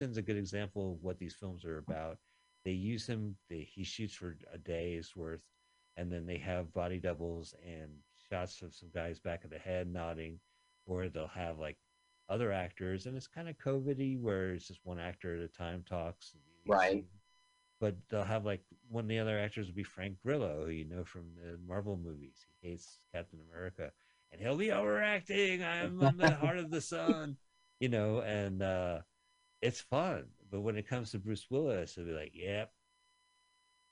Houston's a good example of what these films are about. They use him. They, he shoots for a day's worth, and then they have body doubles and shots of some guys back of the head nodding, or they'll have like other actors, and it's kind of COVIDy where it's just one actor at a time talks. Right. But they'll have like one of the other actors will be Frank Grillo, who you know from the Marvel movies. He hates Captain America, and he'll be overacting. I'm on the heart of the sun, you know, and uh, it's fun. But when it comes to Bruce Willis, it'll be like, yep.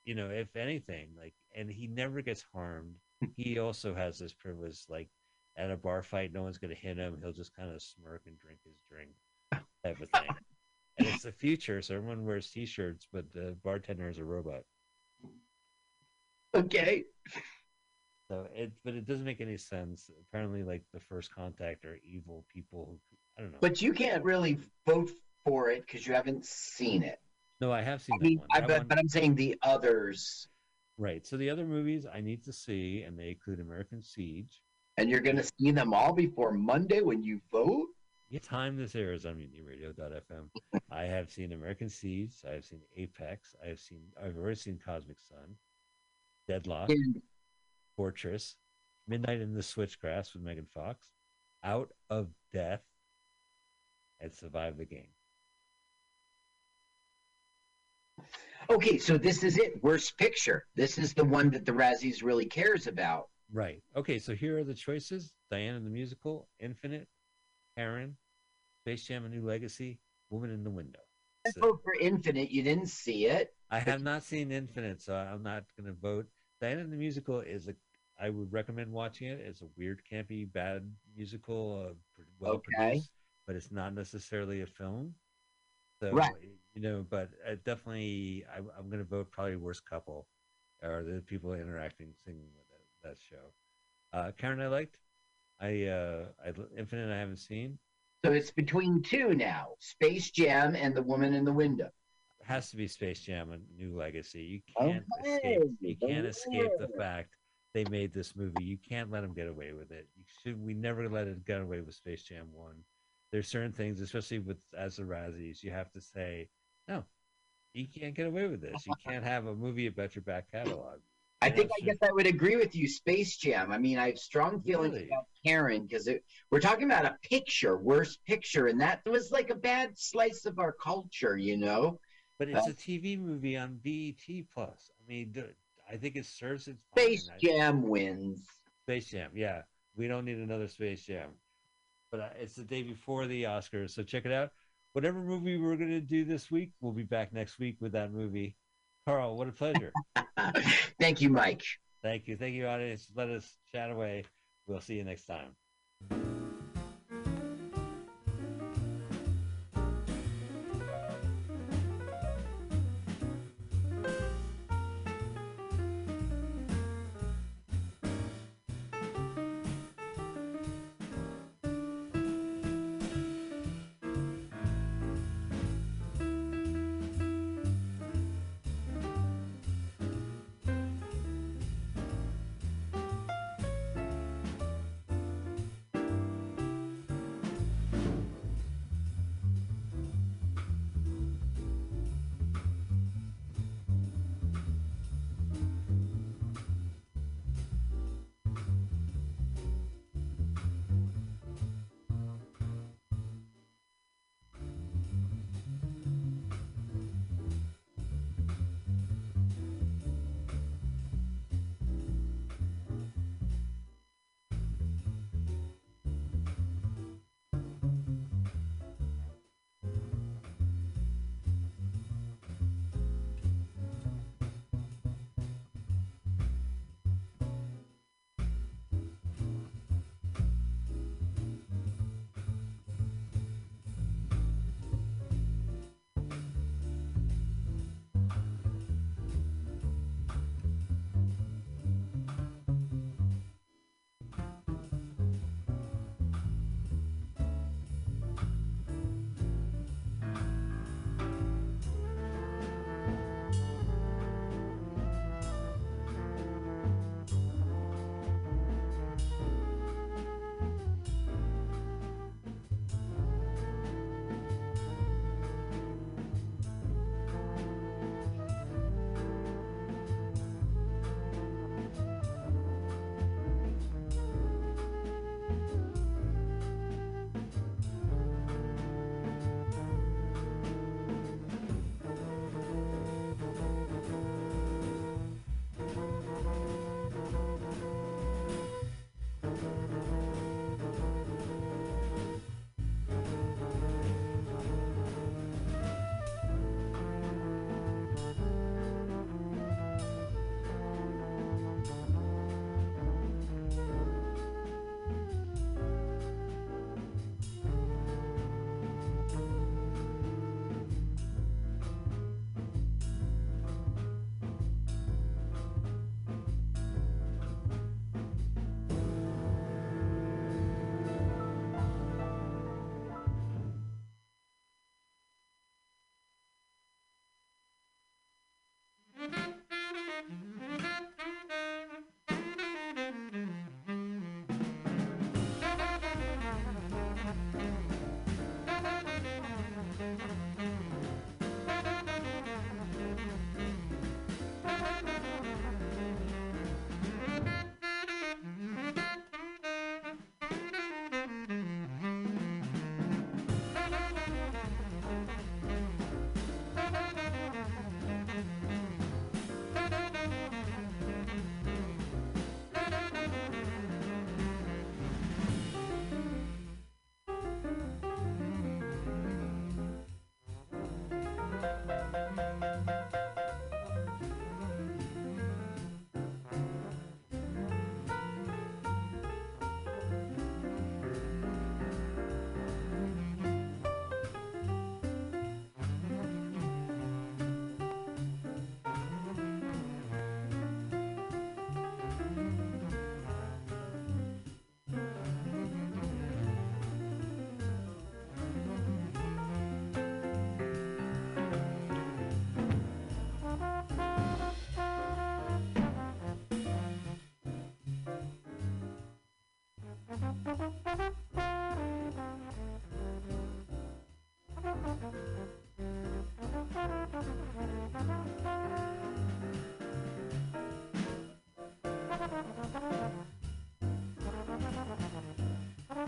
You know, if anything, like, and he never gets harmed. he also has this privilege, like at a bar fight, no one's going to hit him. He'll just kind of smirk and drink his drink, type of thing. and it's the future, so everyone wears t-shirts, but the bartender is a robot. Okay. So it, but it doesn't make any sense. Apparently, like the first contact are evil people. Who, I don't know. But you can't really vote for it because you haven't seen it. no, I have seen I that mean. I one- but I'm saying the others, Right. So the other movies I need to see, and they include American Siege. and you're going to see them all before Monday when you vote. What time this airs on MutinyRadio.fm. I have seen American Siege. I have seen Apex. I have seen. I've already seen Cosmic Sin, Deadlock, And Fortress, Midnight in the Switchgrass with Megan Fox, Out of Death, and Survive the Game. Okay, so this is it. Worst picture. This is the one that the Razzies really cares about. Right. Okay. So here are the choices: Diana the Musical, Infinite, Karen, Space Jam: A New Legacy, Woman in the Window. I So- vote for Infinite. You didn't see it. I have not seen Infinite, so I'm not going to vote. Diana the Musical is a. I would recommend watching it. It's a weird, campy, bad musical, uh, well Okay. produced, but it's not necessarily a film. So Right. you know, but uh, definitely, I, I'm going to vote probably worst couple, or the people interacting, singing with that, that show. Uh, Karen, I liked. I, uh, I Infinite, I haven't seen. So it's between two now Space Jam and The Woman in the Window. It has to be Space Jam: A New Legacy. You can't Okay, escape. You can't escape the fact they made this movie. You can't let them get away with it. You should. We never let it get away with Space Jam One. There's certain things, especially with as the Razzies, you have to say no. You can't get away with this. You can't have a movie about your back catalog. I think I guess I would agree with you. Space Jam. I mean, I have strong feelings Really? about Karen because we're talking about a picture, worst picture, and that was like a bad slice of our culture, you know. But it's Uh, a TV movie on BET Plus. I mean, I think it serves its. Space Jam wins. Space Jam. Yeah, we don't need another Space Jam. But uh, it's the day before the Oscars, so check it out. Whatever movie we're going to do this week, we'll be back next week with that movie. Carl, what a pleasure. Thank you, Mike. Thank you. Thank you, audience. Let us chat away. We'll see you next time.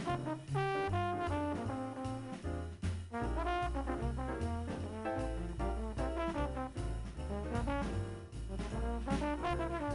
Thank you.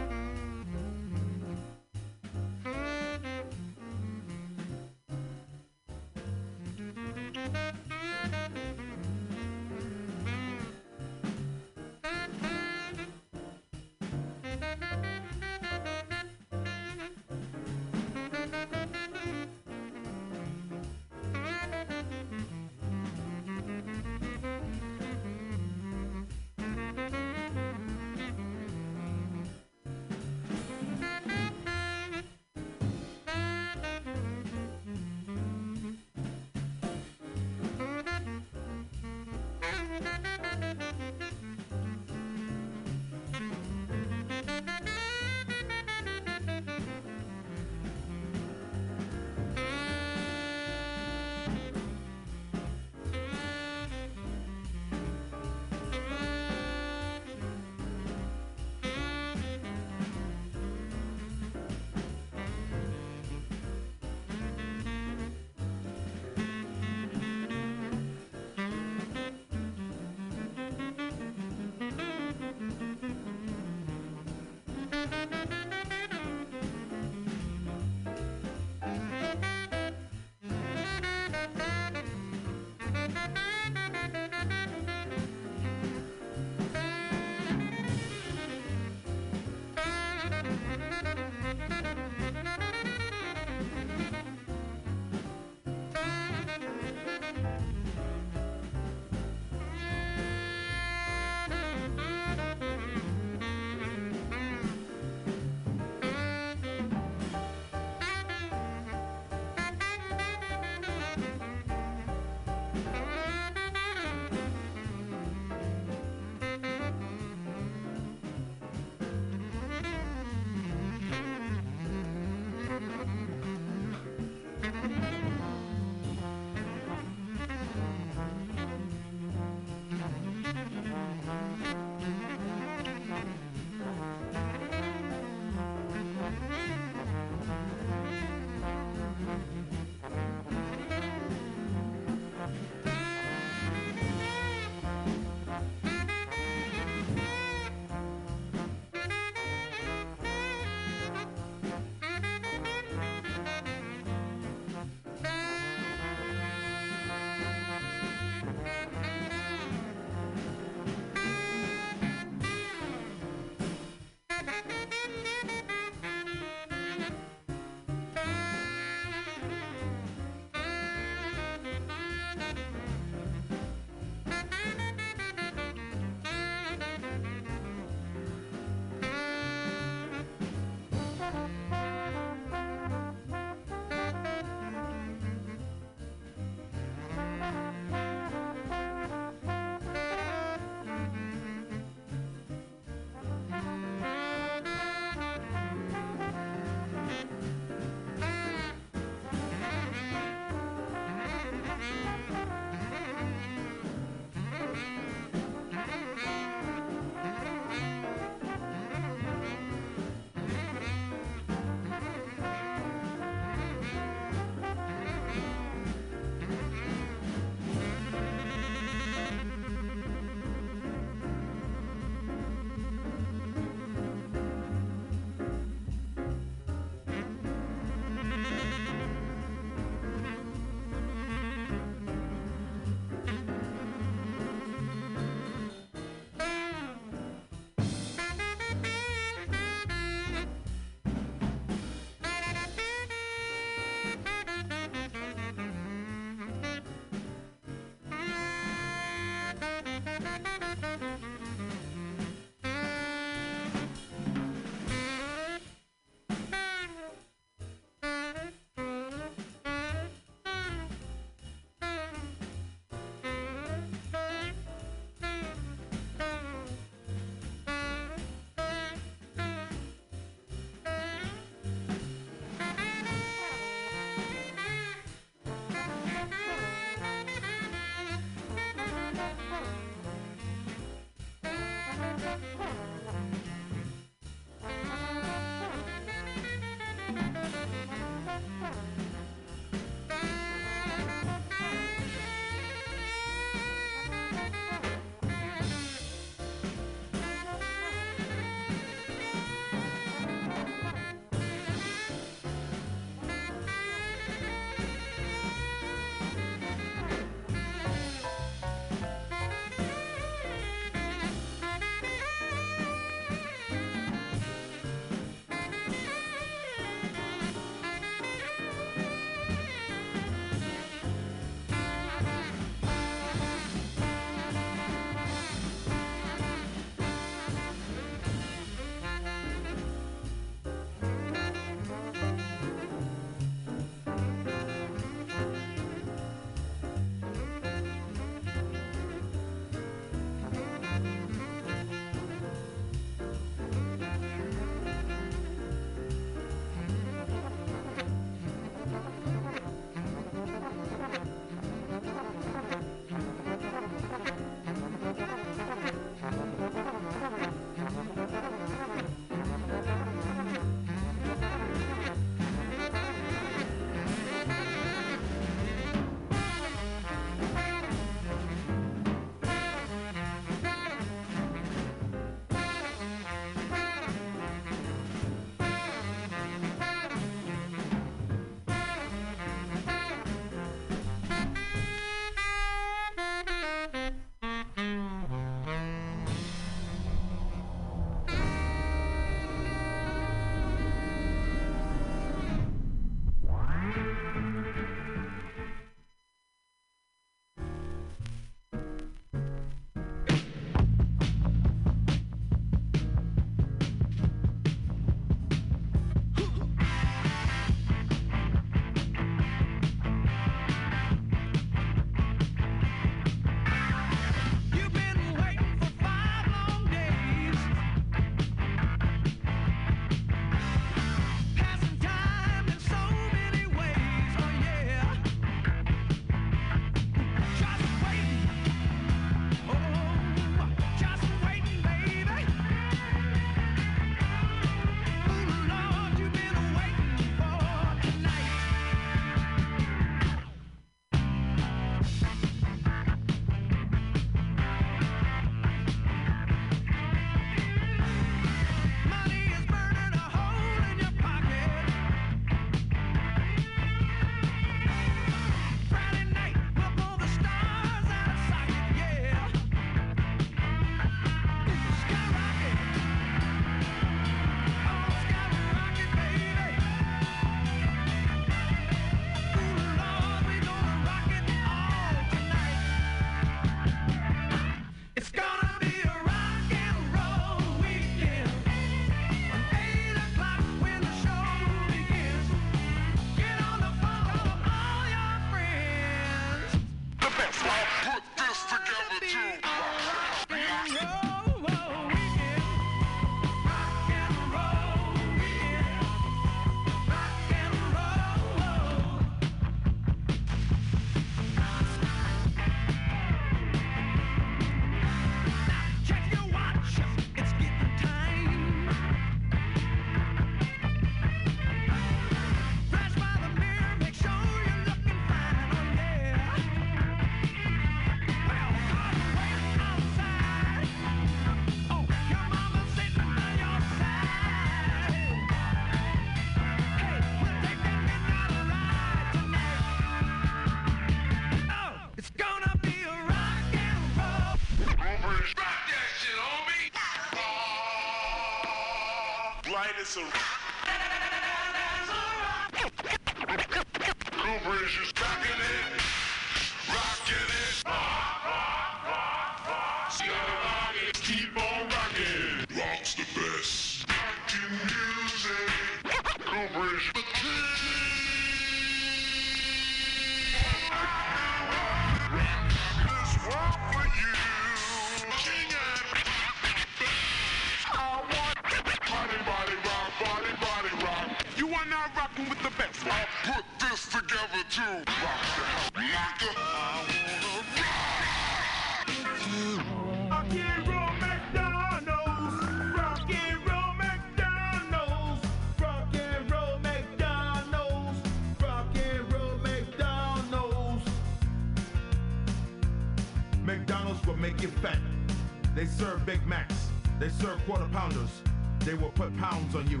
They serve quarter pounders. They will put pounds on you.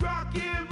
Rock him.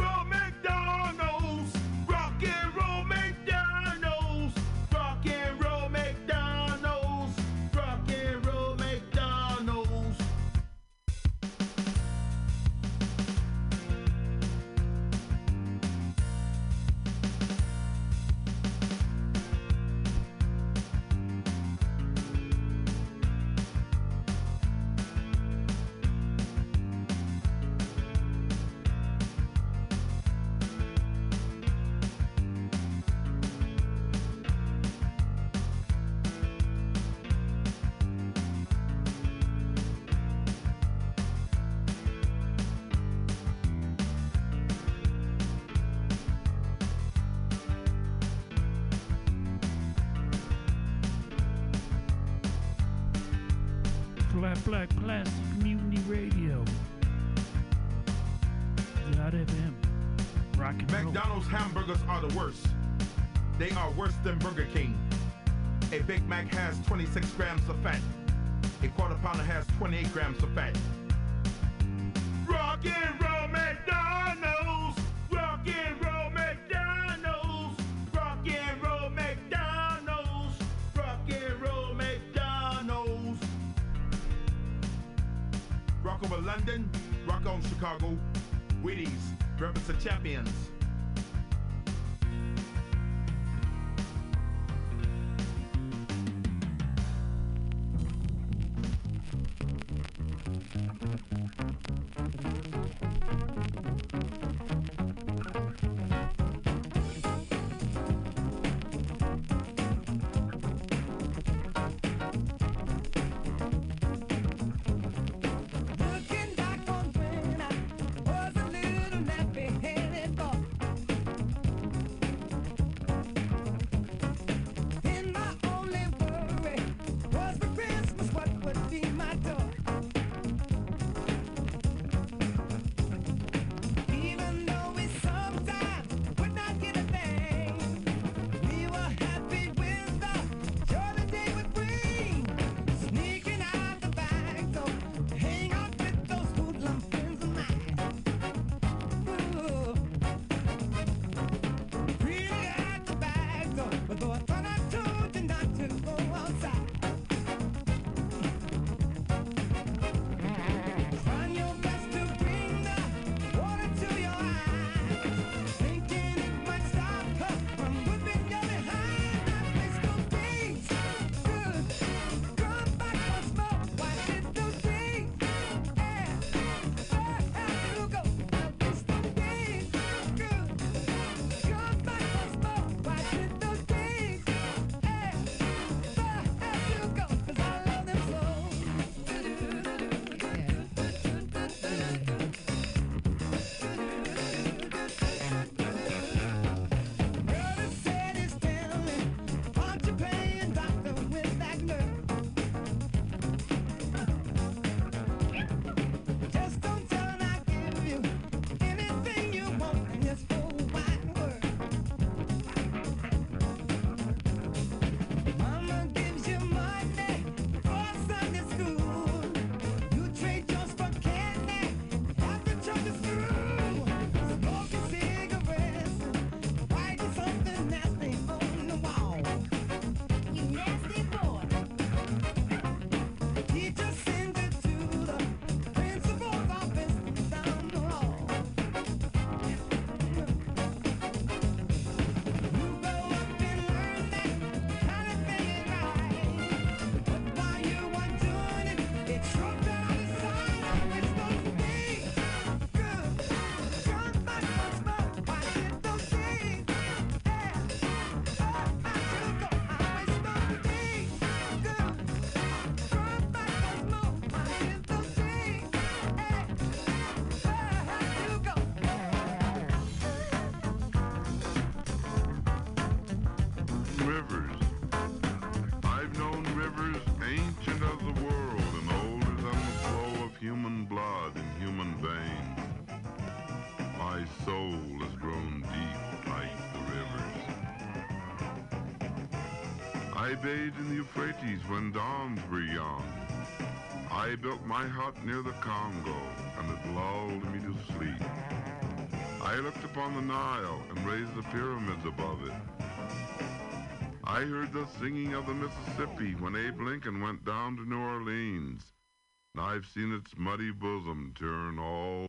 Black Classic Mutiny Radio. Not FM. Rock and McDonald's roll. hamburgers are the worst. They are worse than Burger King. A Big Mac has 26 grams of fat. A quarter pounder has 28 grams of fat. Bathed in the Euphrates when dawns were young. I built my hut near the Congo, and it lulled me to sleep. I looked upon the Nile and raised the pyramids above it. I heard the singing of the Mississippi when Abe Lincoln went down to New Orleans. And I've seen its muddy bosom turn all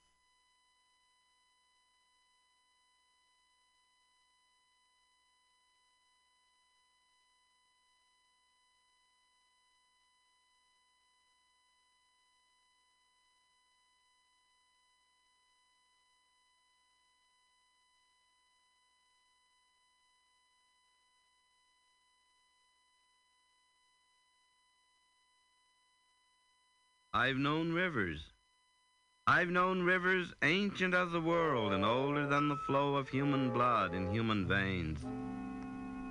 I've known rivers. I've known rivers ancient as the world and older than the flow of human blood in human veins.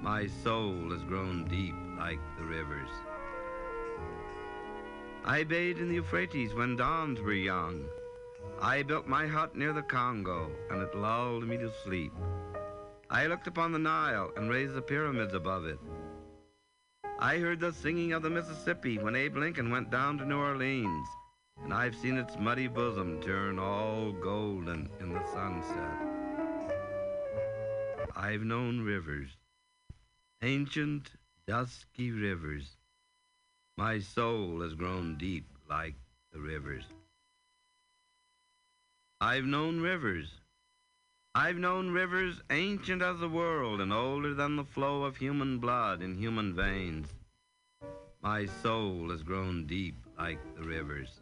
My soul has grown deep like the rivers. I bathed in the Euphrates when dawns were young. I built my hut near the Congo, and it lulled me to sleep. I looked upon the Nile and raised the pyramids above it. I heard the singing of the Mississippi when Abe Lincoln went down to New Orleans, and I've seen its muddy bosom turn all golden in the sunset. I've known rivers, ancient, dusky rivers. My soul has grown deep like the rivers. I've known rivers. I've known rivers ancient as the world and older than the flow of human blood in human veins. My soul has grown deep like the rivers.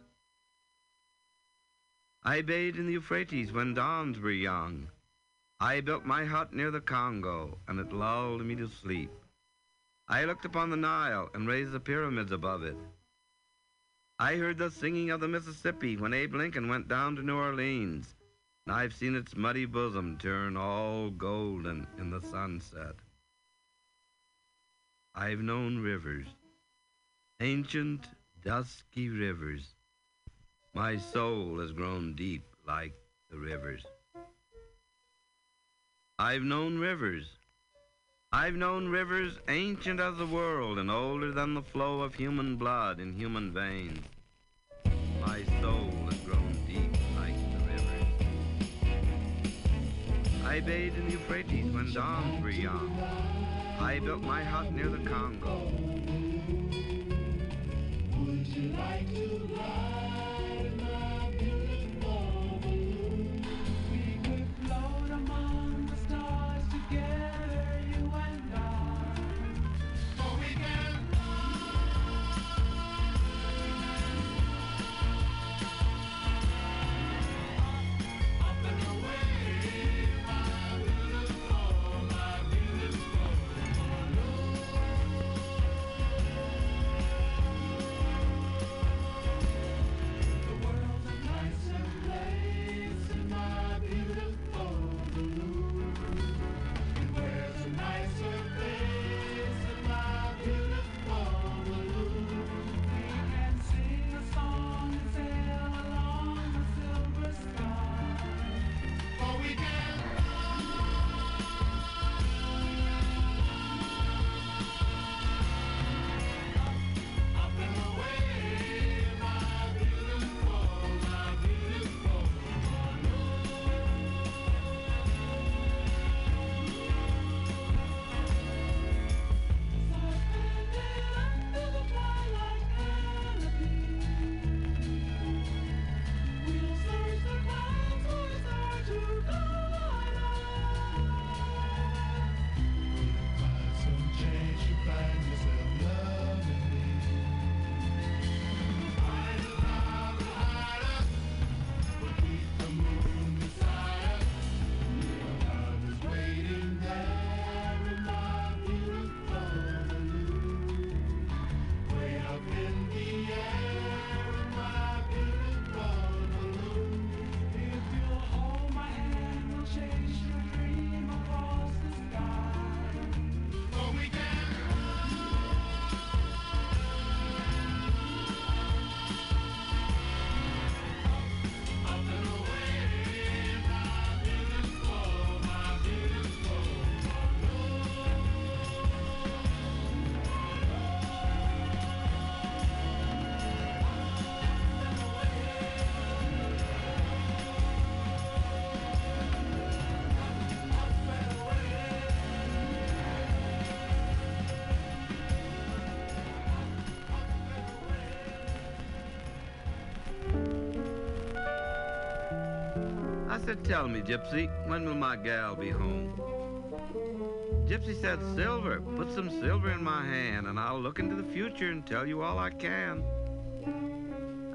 I bathed in the Euphrates when dawns were young. I built my hut near the Congo, and it lulled me to sleep. I looked upon the Nile and raised the pyramids above it. I heard the singing of the Mississippi when Abe Lincoln went down to New Orleans, I've seen its muddy bosom turn all golden in the sunset. I've known rivers, ancient, dusky rivers. My soul has grown deep like the rivers. I've known rivers. I've known rivers ancient as the world and older than the flow of human blood in human veins. My soul I bathed in the Euphrates when dawns were young. I built my hut near the Congo. Would you like to ride my beautiful balloon? We could float among the stars together. Said, Tell me, Gypsy, when will my gal be home? Gypsy said, Silver, put some silver in my hand, and I'll look into the future and tell you all I can.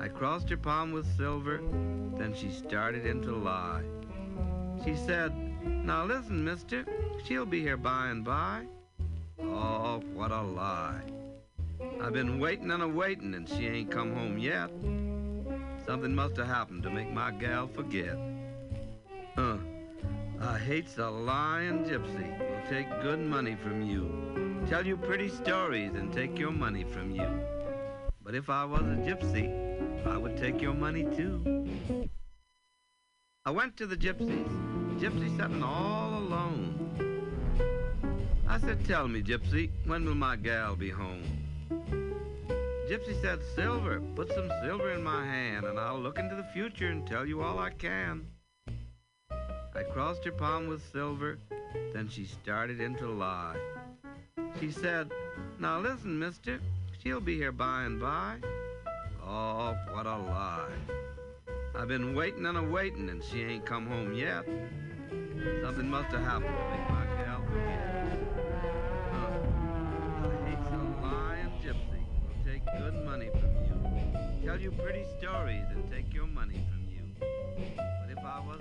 I crossed her palm with silver, then she started in to lie. She said, Now listen, mister, she'll be here by and by. Oh, what a lie. I've been waiting and a waiting, and she ain't come home yet. Something must have happened to make my gal forget. Huh. I hates a lying gypsy who'll take good money from you, tell you pretty stories and take your money from you. But if I was a gypsy, I would take your money too. I went to the gypsies. Gypsy sitting all alone. I said, Tell me, Gypsy, when will my gal be home? Gypsy said, Silver, put some silver in my hand, and I'll look into the future and tell you all I can. I crossed her palm with silver, then she started into lie. She said, Now listen, mister, she'll be here by and by. Oh, what a lie. I've been waiting and a waiting, and she ain't come home yet. Something must have happened to make my gal forget. I hate some lying gypsy who'll take good money from you, tell you pretty stories and take your money from you. But if I was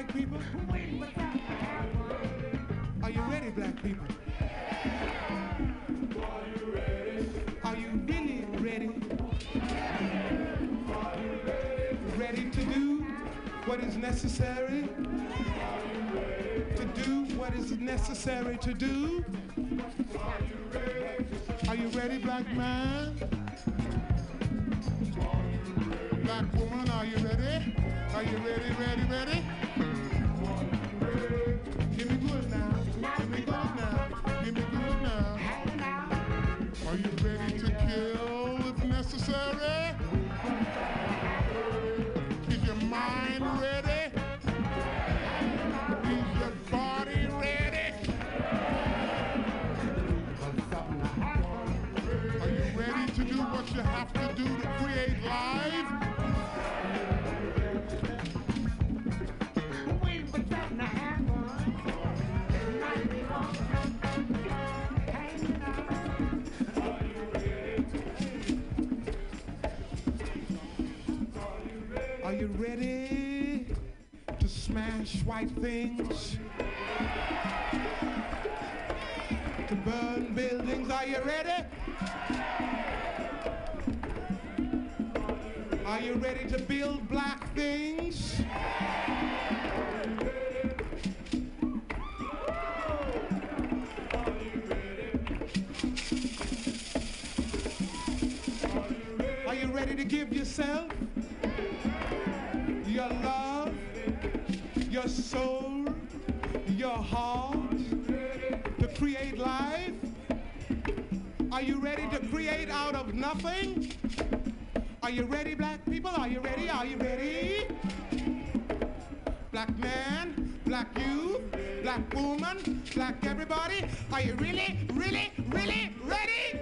black people? Are you ready, black people? Are you really ready? Ready to do what is necessary? To do what is necessary to do? to smash white things, to burn buildings. Are you ready? Are you ready to build black things? Are you ready to give yourself? your love, your soul, your heart to create life? Are you ready to create out of nothing? Are you ready, black people? Are you ready? Are you ready? Black man, black you, black woman, black everybody. Are you really, really, really ready?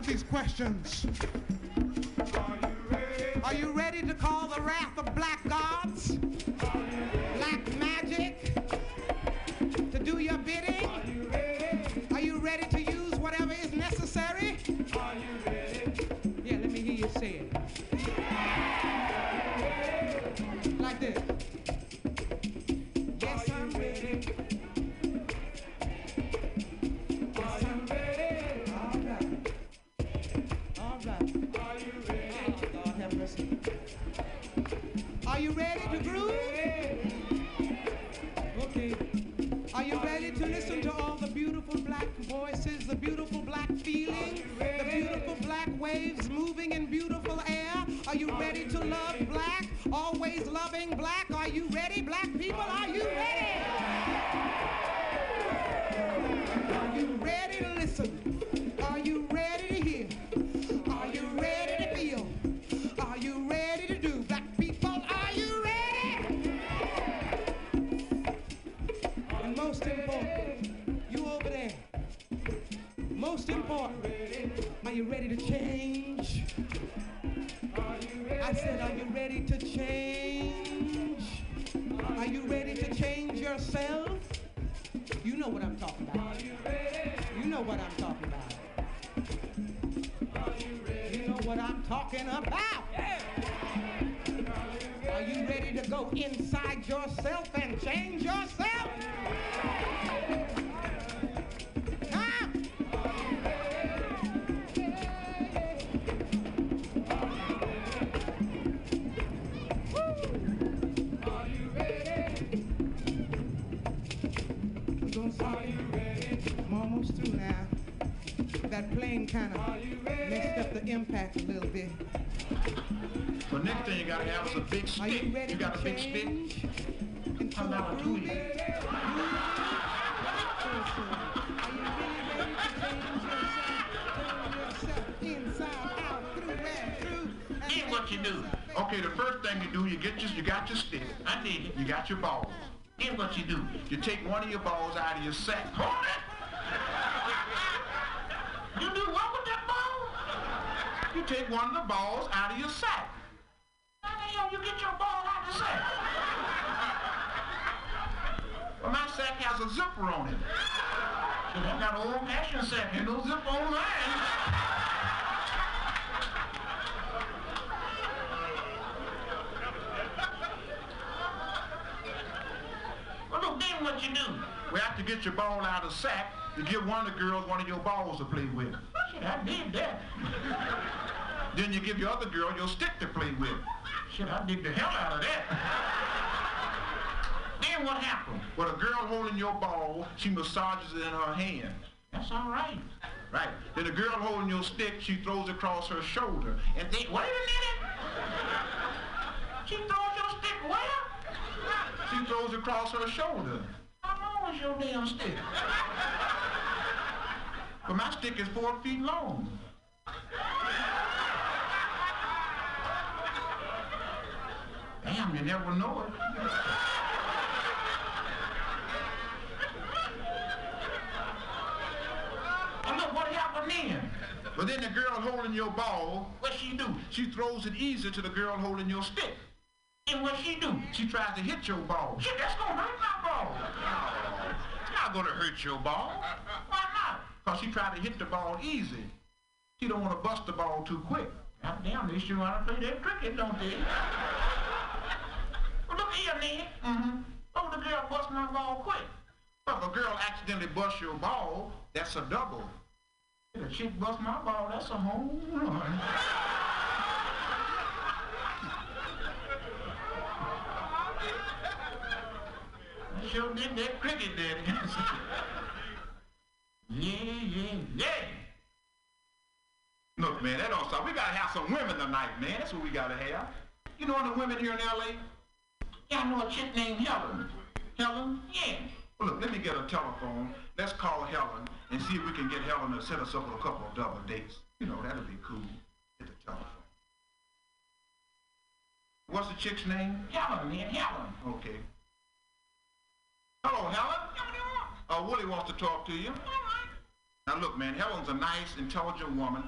Ask these questions. Are you ready? Are you ready to call Are you ready to listen to all the beautiful black voices, the beautiful black feeling, the beautiful black waves moving in beautiful air? Are you ready to love black? Always loving black? Are you ready, black people? Are you ready? Important, are you ready to change? I said, are you ready to change? Are you ready to change yourself? You know what I'm talking about. You know what I'm talking about. You know what I'm talking about. Are you ready to go inside yourself and change yourself? Kind of messed up the impact a little bit. But next thing you gotta have is a big Are you stick. ready You got to a big stick? into I'm not a groovy? tweet. Are you really ready to change yourself? Turn yourself inside out, through and through. and Here's what you do. Okay, the first thing you do, you get your, you got your stick. I need it. You got your balls. Here's what you do. You take one of your balls out of your sack. Hold it. You do what with that ball? You take one of the balls out of your sack. How the hell you get your ball out of the sack? Well, my sack has a zipper on it. Shit, I got an old-fashioned sack. Ain't no zipper on mine. Well, look, then what you do? Well, after you get your ball out of the sack, you give one of the girls one of your balls to play with. Shit, I did that. then you give your other girl your stick to play with. Shit, I dig the hell out of that. then what happened? Well, a girl holding your ball, she massages it in her hand. That's all right. Right. Then the girl holding your stick, she throws it across her shoulder. And then, wait a minute. She throws your stick where? She throws it across her shoulder. How long is your damn stick? But my stick is four feet long. Damn, you never know it. And look what happened then. But then the girl holding your ball, what she do? She throws it easy to the girl holding your stick. And what she do? She tries to hit your ball. Shit, that's gonna hurt my ball. No, it's not gonna hurt your ball. Why not? Cause she tried to hit the ball easy. She don't want to bust the ball too quick. God damn, they sure want to play that cricket, don't they? well, look here, man. Mm-hmm. Oh, the girl bust my ball quick. Well, if a girl accidentally busts your ball, that's a double. If a chick bust my ball, that's a home run. Sure did that cricket did. yeah, yeah, yeah. Look, man, that don't stop. We gotta have some women tonight, man. That's what we gotta have. You know the women here in L.A.? Yeah, I know a chick named Helen. Helen? Yeah. Well, look, let me get a telephone. Let's call Helen and see if we can get Helen to set us up with a couple of double dates. You know, that'll be cool. Get the telephone. What's the chick's name? Helen, man, Helen. Okay. Hello, Helen. How do you want? Uh, Willie wants to talk to you. All right. Now look, man, Helen's a nice, intelligent woman.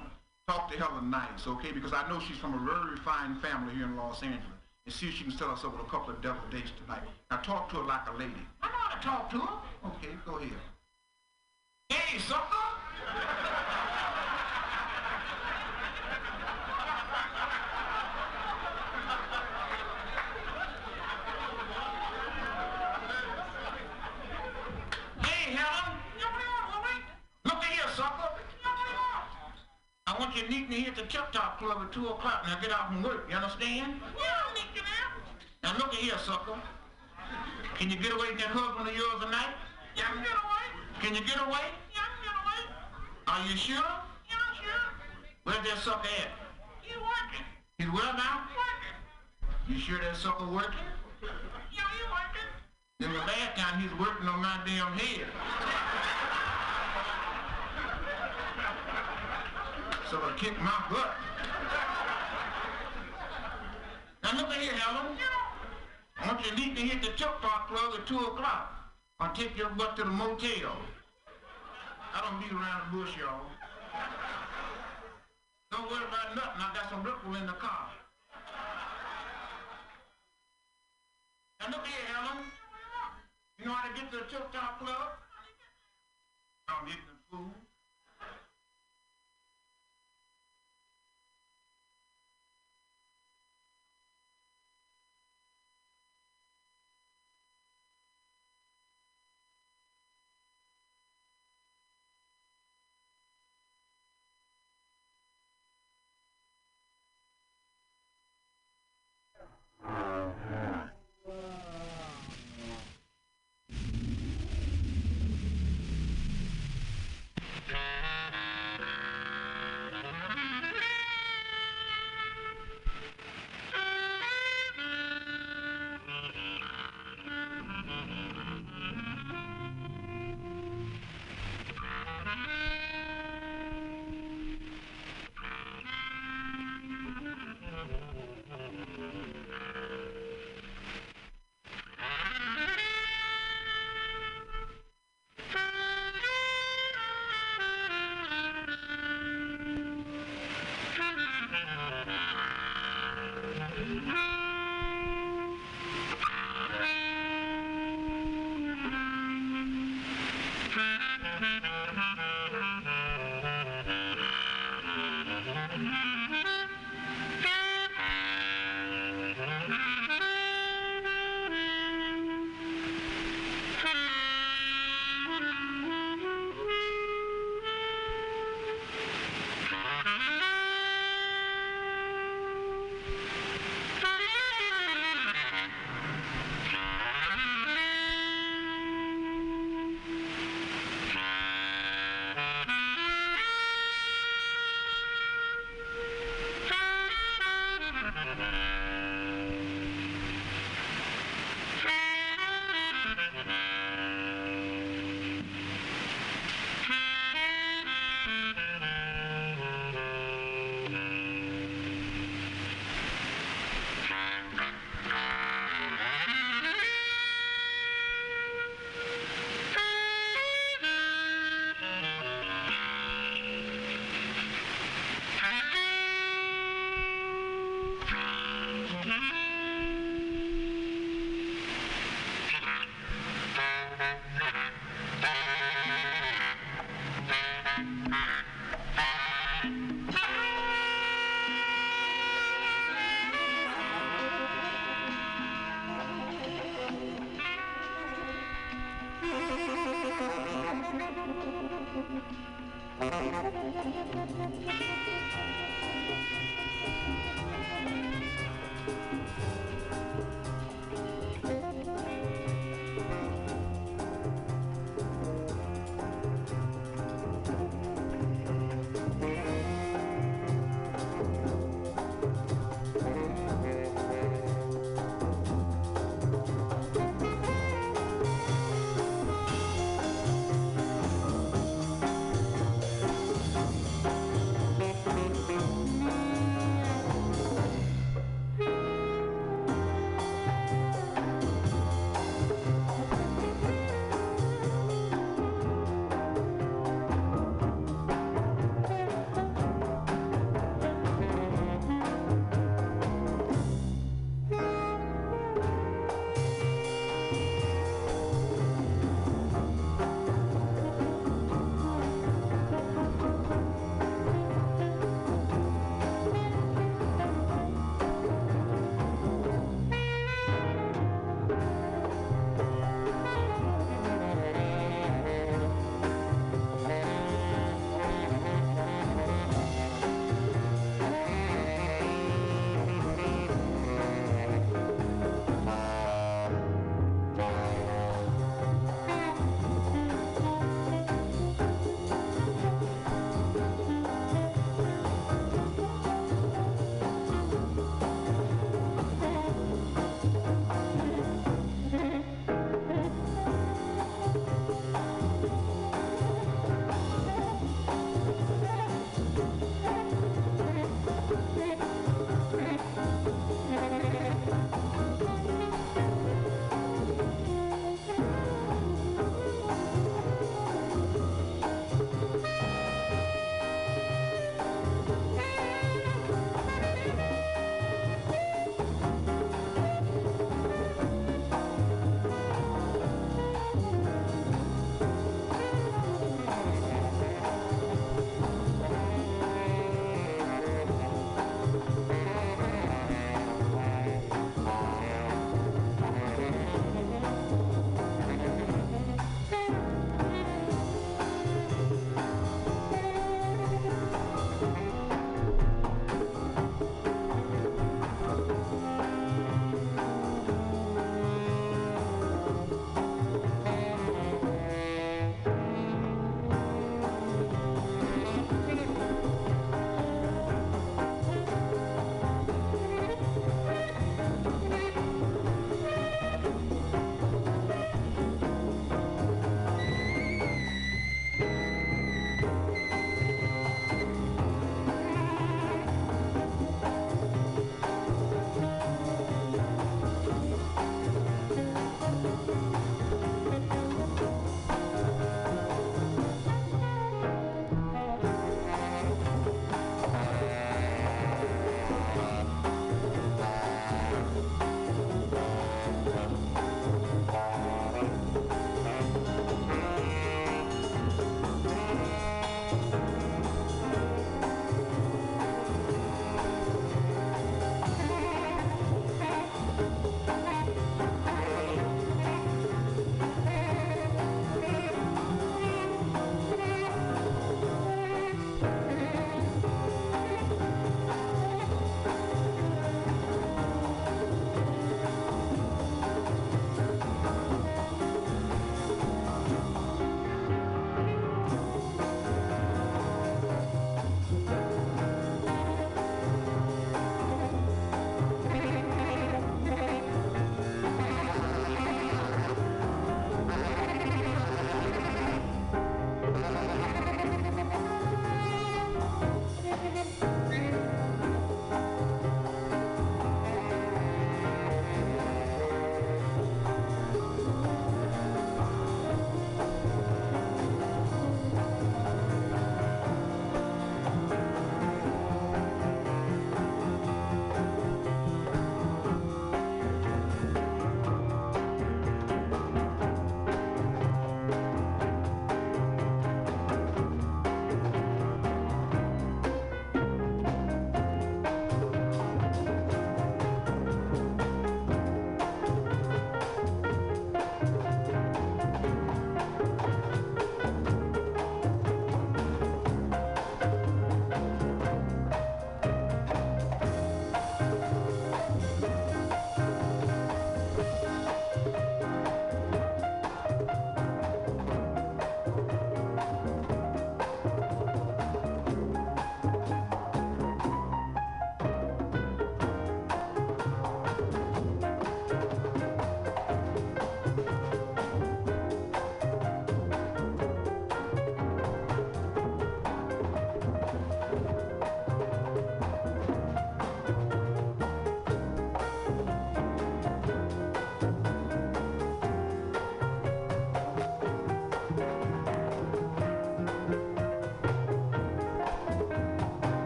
Talk to Helen nice, okay? Because I know she's from a very refined family here in Los Angeles. And see if she can set us up with a couple of devil dates tonight. Now talk to her like a lady. I know how to talk to her. Okay, go ahead. Hey, sucker! Hey, Helen. Look at here, sucker. I want you to meet me here at the Tip Top Club at 2 o'clock. Now get out from work, you understand? Yeah, I'll meet you there. Now look at here, sucker. Can you get away with that husband of yours tonight? Yeah, I can get away. Can you get away? Yeah, I can get away. Are you sure? Yeah, I'm sure. Where's that sucker at? He's working. He's where now? Working. You sure that sucker working? Yeah, he's working. Then the last time he's working on my damn head. So I kick my butt. Now look here, Helen. I want you to me here at the Tip Top Club at 2 o'clock. I'll take your butt to the motel. I don't beat around the bush, y'all. Don't worry about nothing. I got some ripple in the car. Now look here, Helen. You know how to get to the Tip Top Club? I'm getting the food.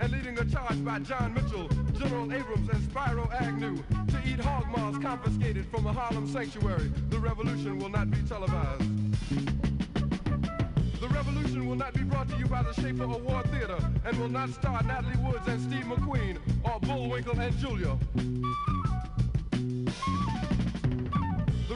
And leading a charge by John Mitchell, General Abrams, and Spiro Agnew to eat hog maws confiscated from a Harlem sanctuary. The revolution will not be televised. The revolution will not be brought to you by the Schaefer Award Theater and will not star Natalie Woods and Steve McQueen or Bullwinkle and Julia.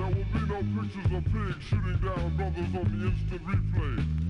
There will be no pictures of pigs shooting down brothers on the instant replay.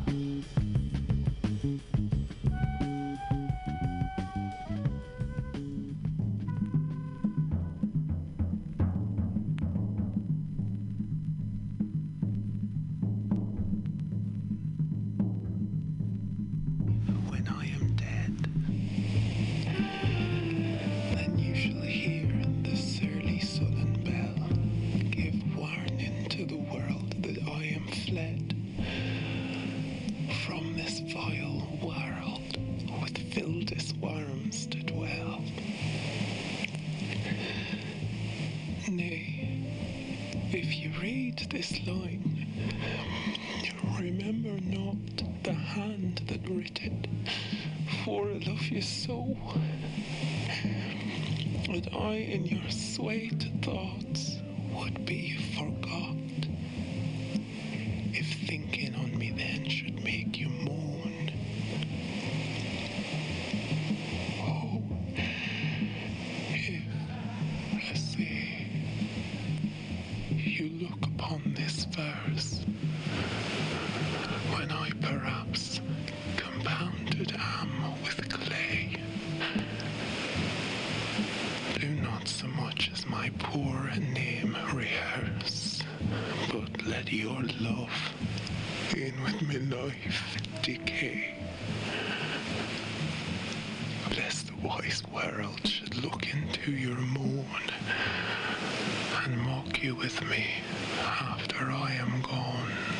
This line, remember not the hand that writ it, for I love you so. That I in your sweet thoughts would be forgot. My name rehearse, but let your love in with me life decay. Lest the wise world should look into your moon and mock you with me after I am gone.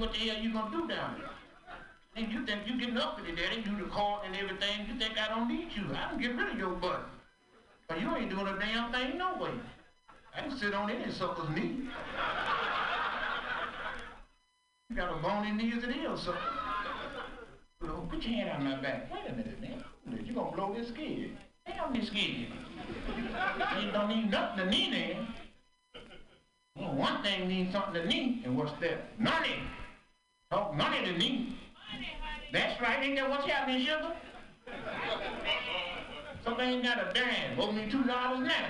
What the hell you gonna do down there? And you think you getting up with it, daddy, you the court and everything, you think I don't need you. I don't get rid of your butt. But you ain't doing a damn thing no way. I can sit on any sucker's knee. You got a bony knee as it is. Look, put your hand on my back. Wait a minute, man. You gonna blow this skid. Damn this skid. You don't need nothing to knee then. Well, one thing means something to me, and what's that? Money. Talk money to me. That's right, ain't that what's happening, sugar? Somebody ain't got a dime. Owe me two dollars now.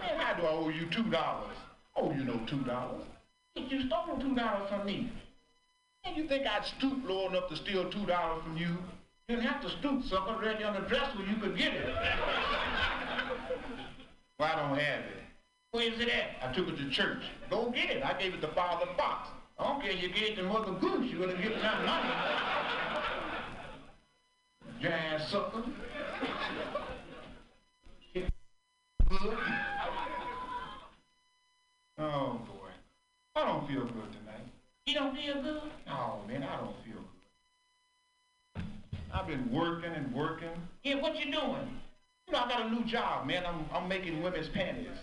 Man, how do I owe you two dollars? Oh, you know two dollars. You stole two dollars from me. And you think I'd stoop low enough to steal two dollars from you? You didn't have to stoop, sucker, right on the dresser you could get it. well, I don't have it. Where's it at? I took it to church. Go get it. I gave it to Father Fox. I don't care you gave to Mother Goose. You're gonna get that money. Giant sucker. Oh boy. I don't feel good tonight. You don't feel good? Oh man, I don't feel good. I've been working and working. Yeah, what you doing? You know, I got a new job, man. I'm, I'm making women's panties.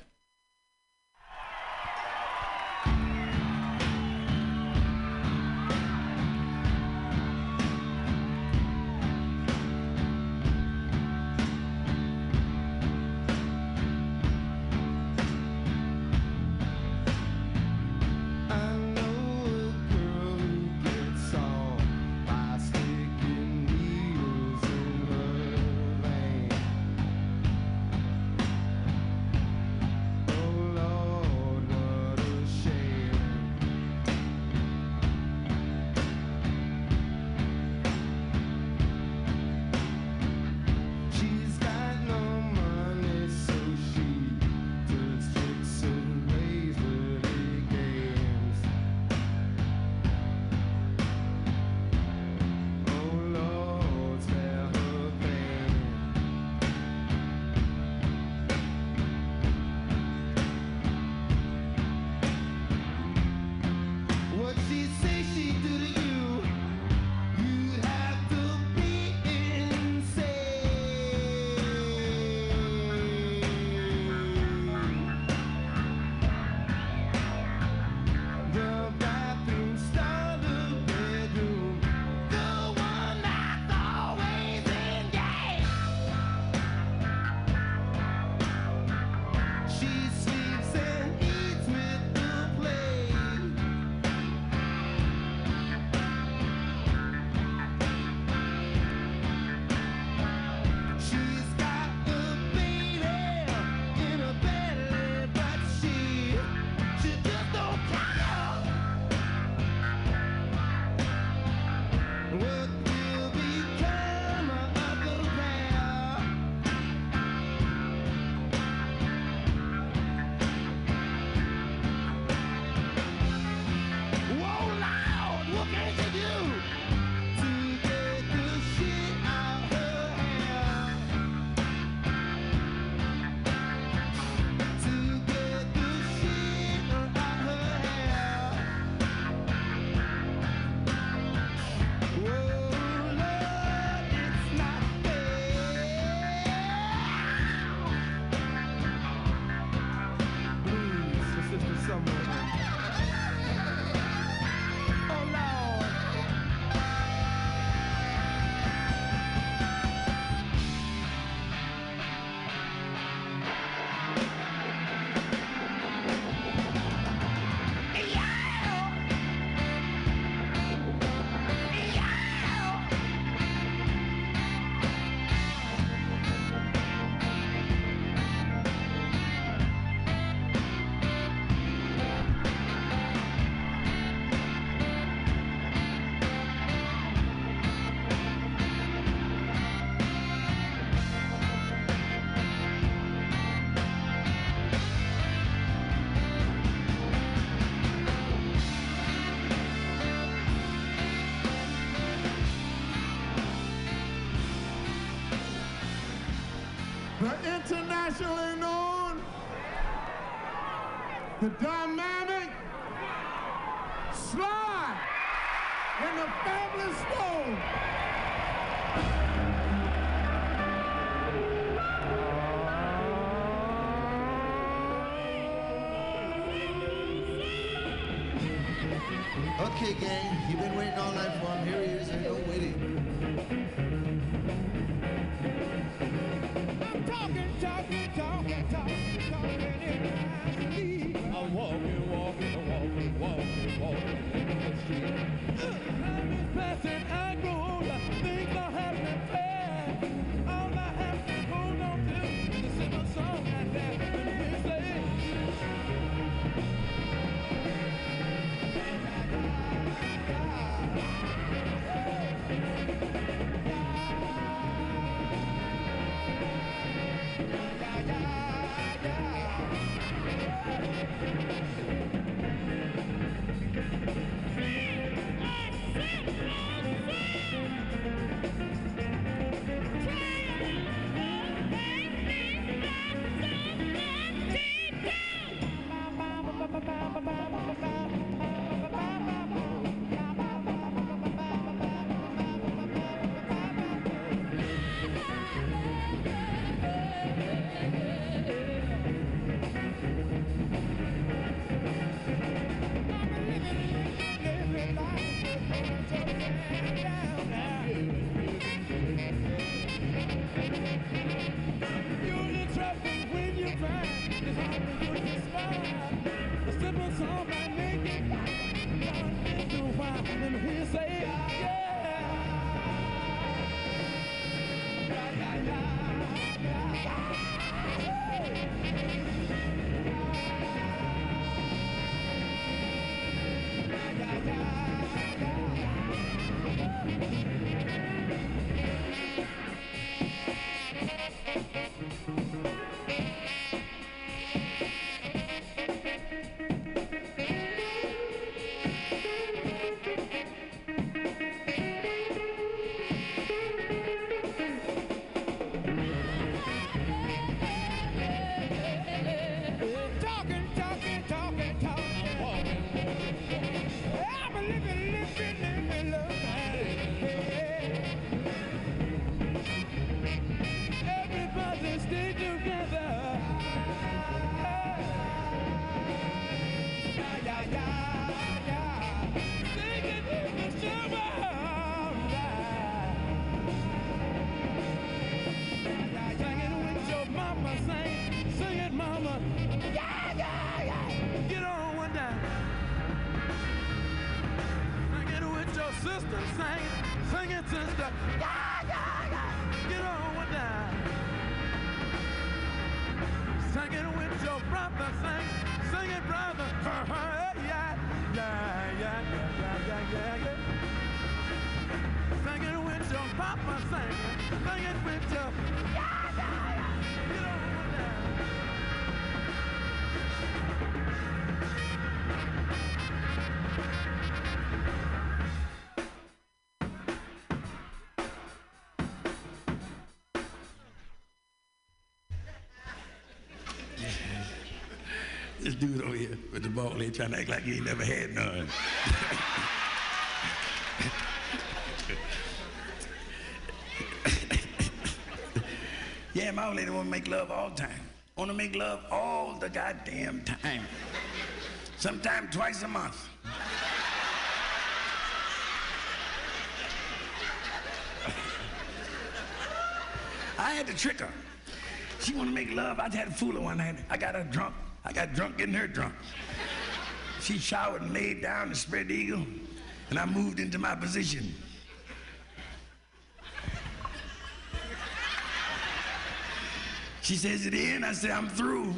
Internationally dude over here with the ball head trying to act like he ain't never had none. yeah, my old lady want to make love all the time. Want to make love all the goddamn time. Sometime twice a month. I had to trick her. She want to make love. I had to fool her one night. I got her drunk. Got drunk getting her drunk. She showered and laid down and spread eagle, and I moved into my position. She says it in. I said, I'm through.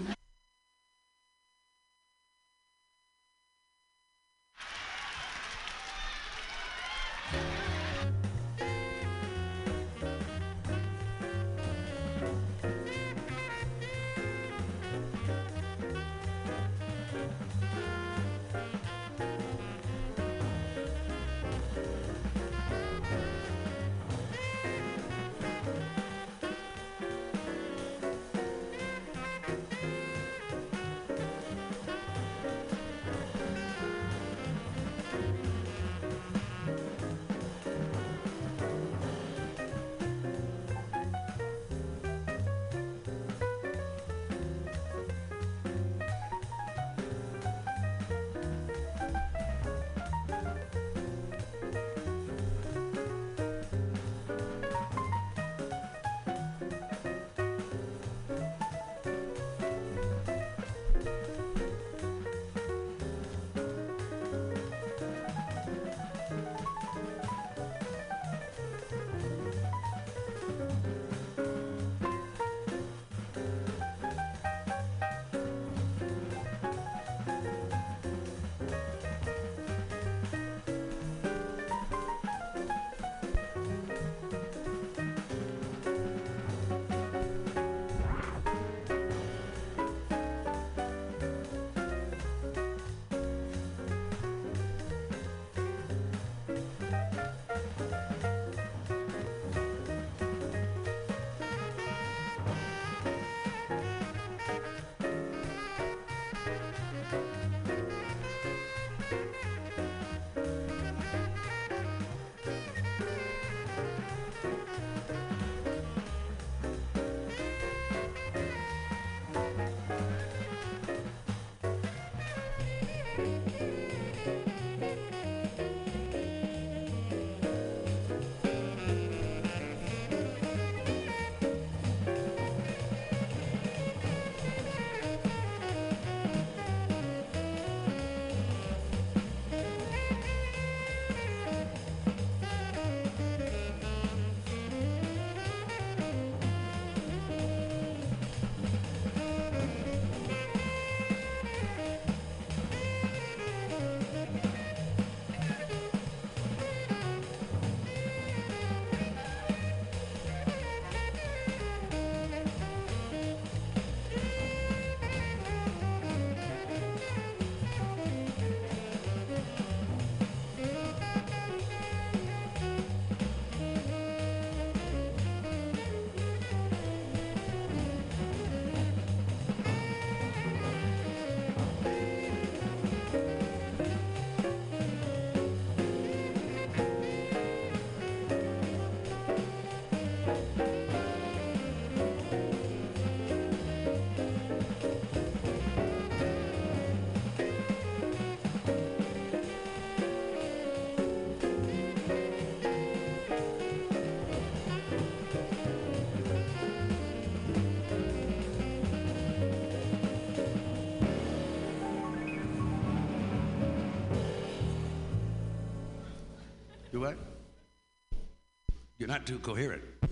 You're not too coherent. Uh,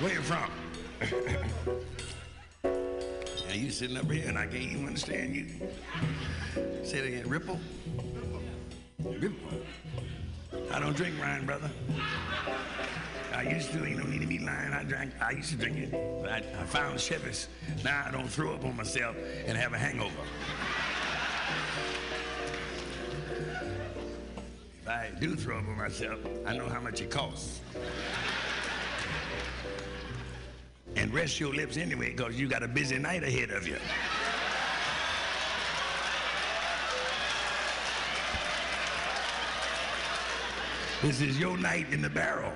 where you from? yeah, you sitting up here and I can't even understand you. Say it again. Ripple? Ripple. I don't drink wine, brother. I used to, you don't need to be lying. I drank, I used to drink it. But I, I found Chivas. Now I don't throw up on myself and have a hangover. I do on myself, I know how much it costs. And rest your lips anyway, because you got a busy night ahead of you. This is your night in the barrel.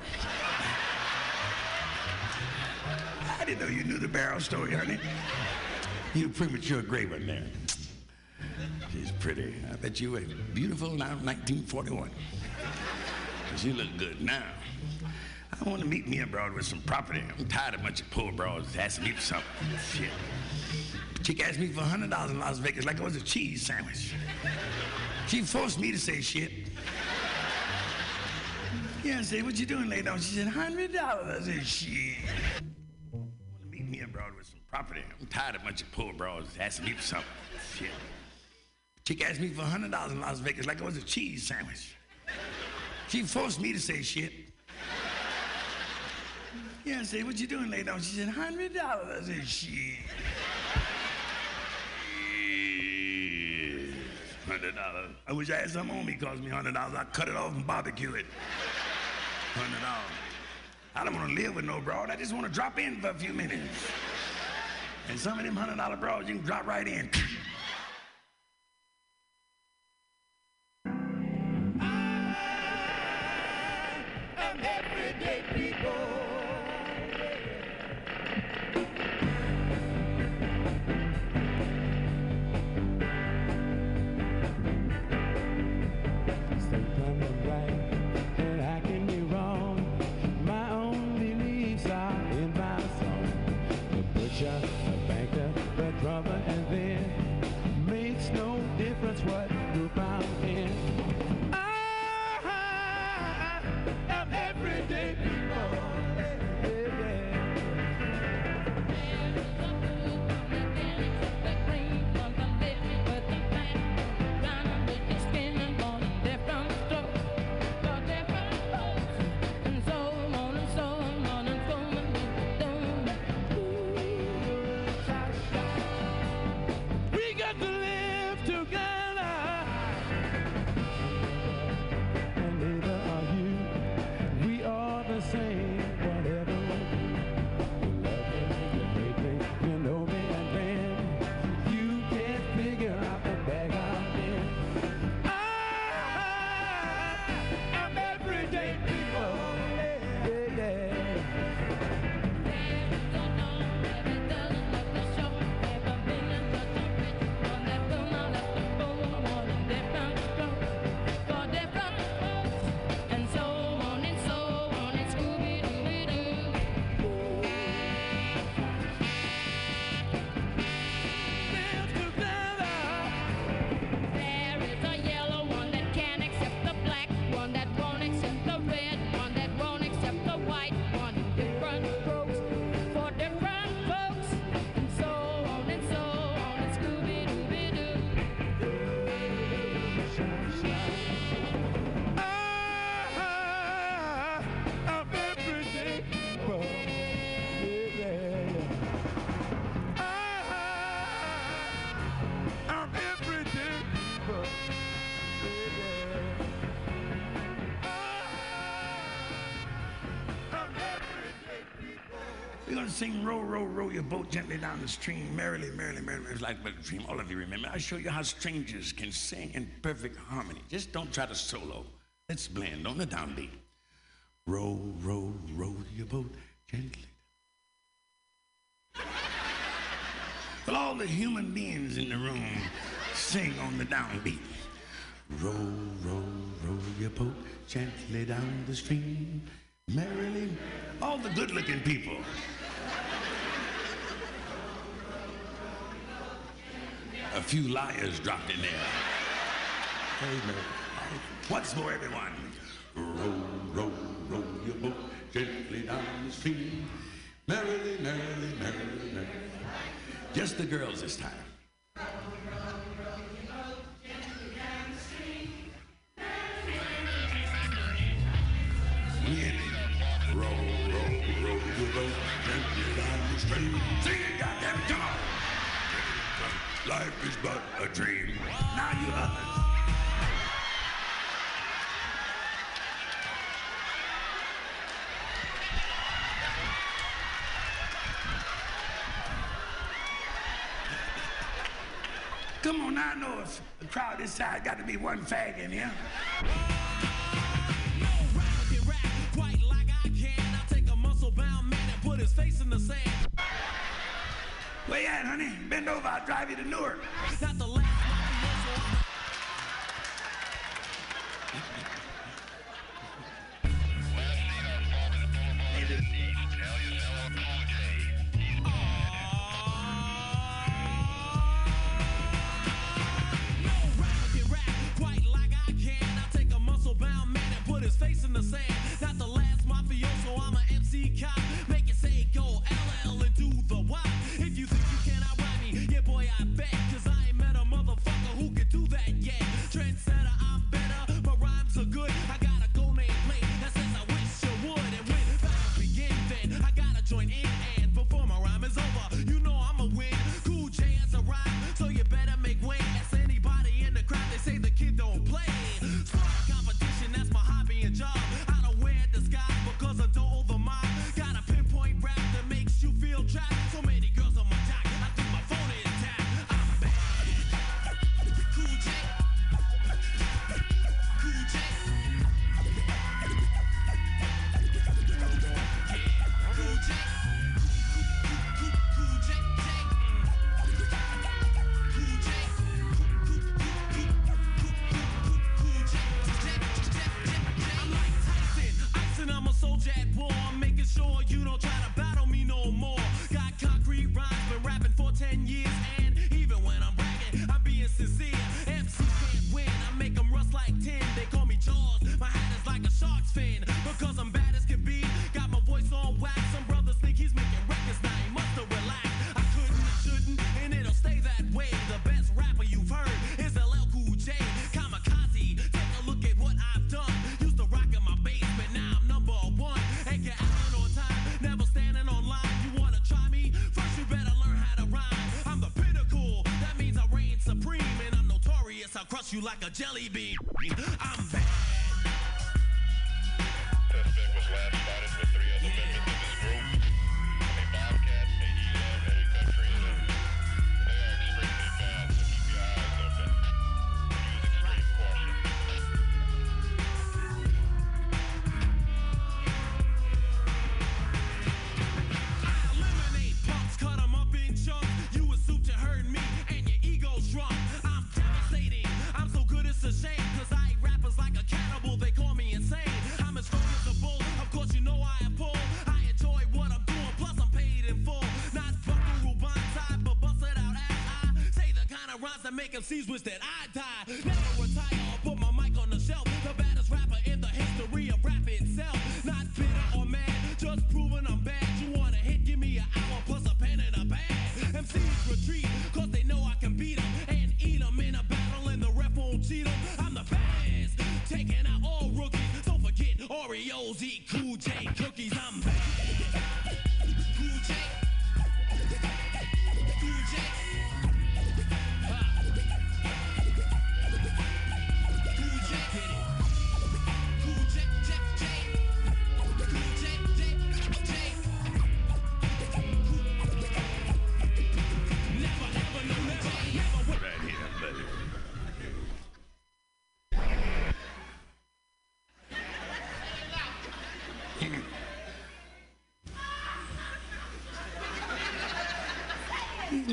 I didn't know you knew the barrel story, honey. You premature gray one there. She's pretty. I bet you were beautiful now 1941. But you look good now. I want to meet me abroad with some property. I'm tired of a bunch of poor broads asking me for something. Shit. Chick asked me for $100 in Las Vegas like it was a cheese sandwich. She forced me to say shit. Yeah, I said, what you doing later on? She said, $100. I said, shit. I want to meet me abroad with some property. I'm tired of a bunch of poor broads asking me for something. Shit. Chick asked me for $100 in Las Vegas like it was a cheese sandwich. She forced me to say shit. Yeah, I said, what you doing later on? She said, $100. I said, shit. Hundred dollars. I wish I had some on me cost me hundred dollars. I'd cut it off and barbecue it. Hundred dollars. I don't want to live with no broad. I just want to drop in for a few minutes. And some of them hundred dollar broads, you can drop right in. Your Boat Gently Down the Stream, merrily, merrily, merrily. It's like a dream. All of you remember. I'll show you how strangers can sing in perfect harmony. Just don't try to solo. Let's blend on the downbeat. Row, row, row your boat gently. Well, all the human beings in the room sing on the downbeat. Row, row, row your boat gently down the stream. Merrily, all the good looking people. a few liars dropped in there. Amen. Once more, everyone. Row, row, row your boat gently down the stream. Merrily, merrily, merrily, merrily. Just the girls this time. Life is but a dream. Now you others. Come on, I know if the crowd this size got to be one fag in here. you at, honey? Bend over, I'll drive you to Newark. Not the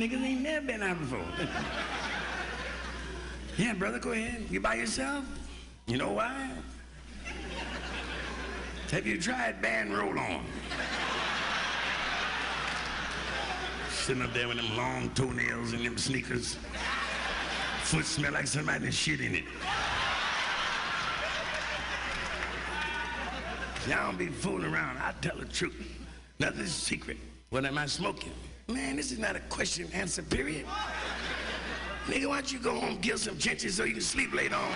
niggas ain't never been out before. yeah, brother, go ahead. You by yourself? You know why? Have you tried Ban Roll-On? Sitting up there with them long toenails and them sneakers. Foot smell like somebody's shit in it. Y'all don't be fooling around. I tell the truth. Nothing's secret. What am I smoking? Man, this is not a question and answer period. Nigga, why don't you go home, kill some chinches so you can sleep later on?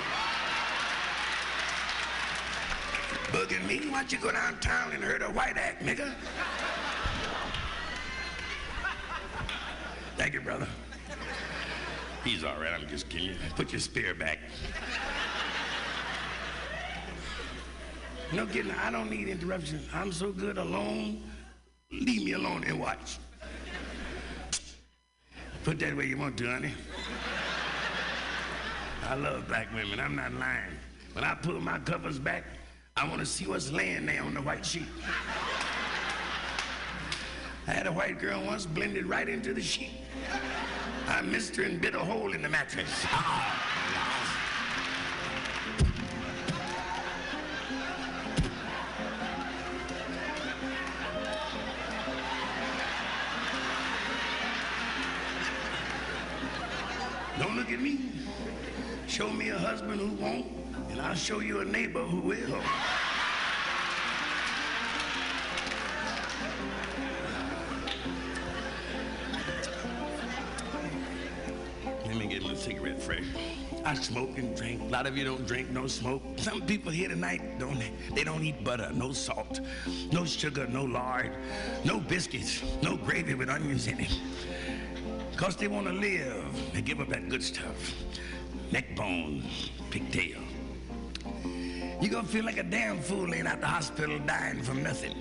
Bugging me? Why don't you go downtown and hurt a white act, nigga? Thank you, brother. He's all right. I'm just kidding you. Put your spear back. No kidding. I don't need interruption. I'm so good alone. Leave me alone and watch. Put that where you want to, honey. I love black women. I'm not lying. When I pull my covers back, I want to see what's laying there on the white sheet. I had a white girl once blended right into the sheet. I missed her and bit a hole in the mattress. me who won't, and I'll show you a neighbor who will. Let me get my cigarette fresh. I smoke and drink. A lot of you don't drink, no smoke. Some people here tonight don't they don't eat butter, no salt, no sugar, no lard, no biscuits, no gravy with onions in it. Cause they want to live. They give up that good stuff. Neck bone, pigtail. You're gonna feel like a damn fool laying out the hospital dying from nothing.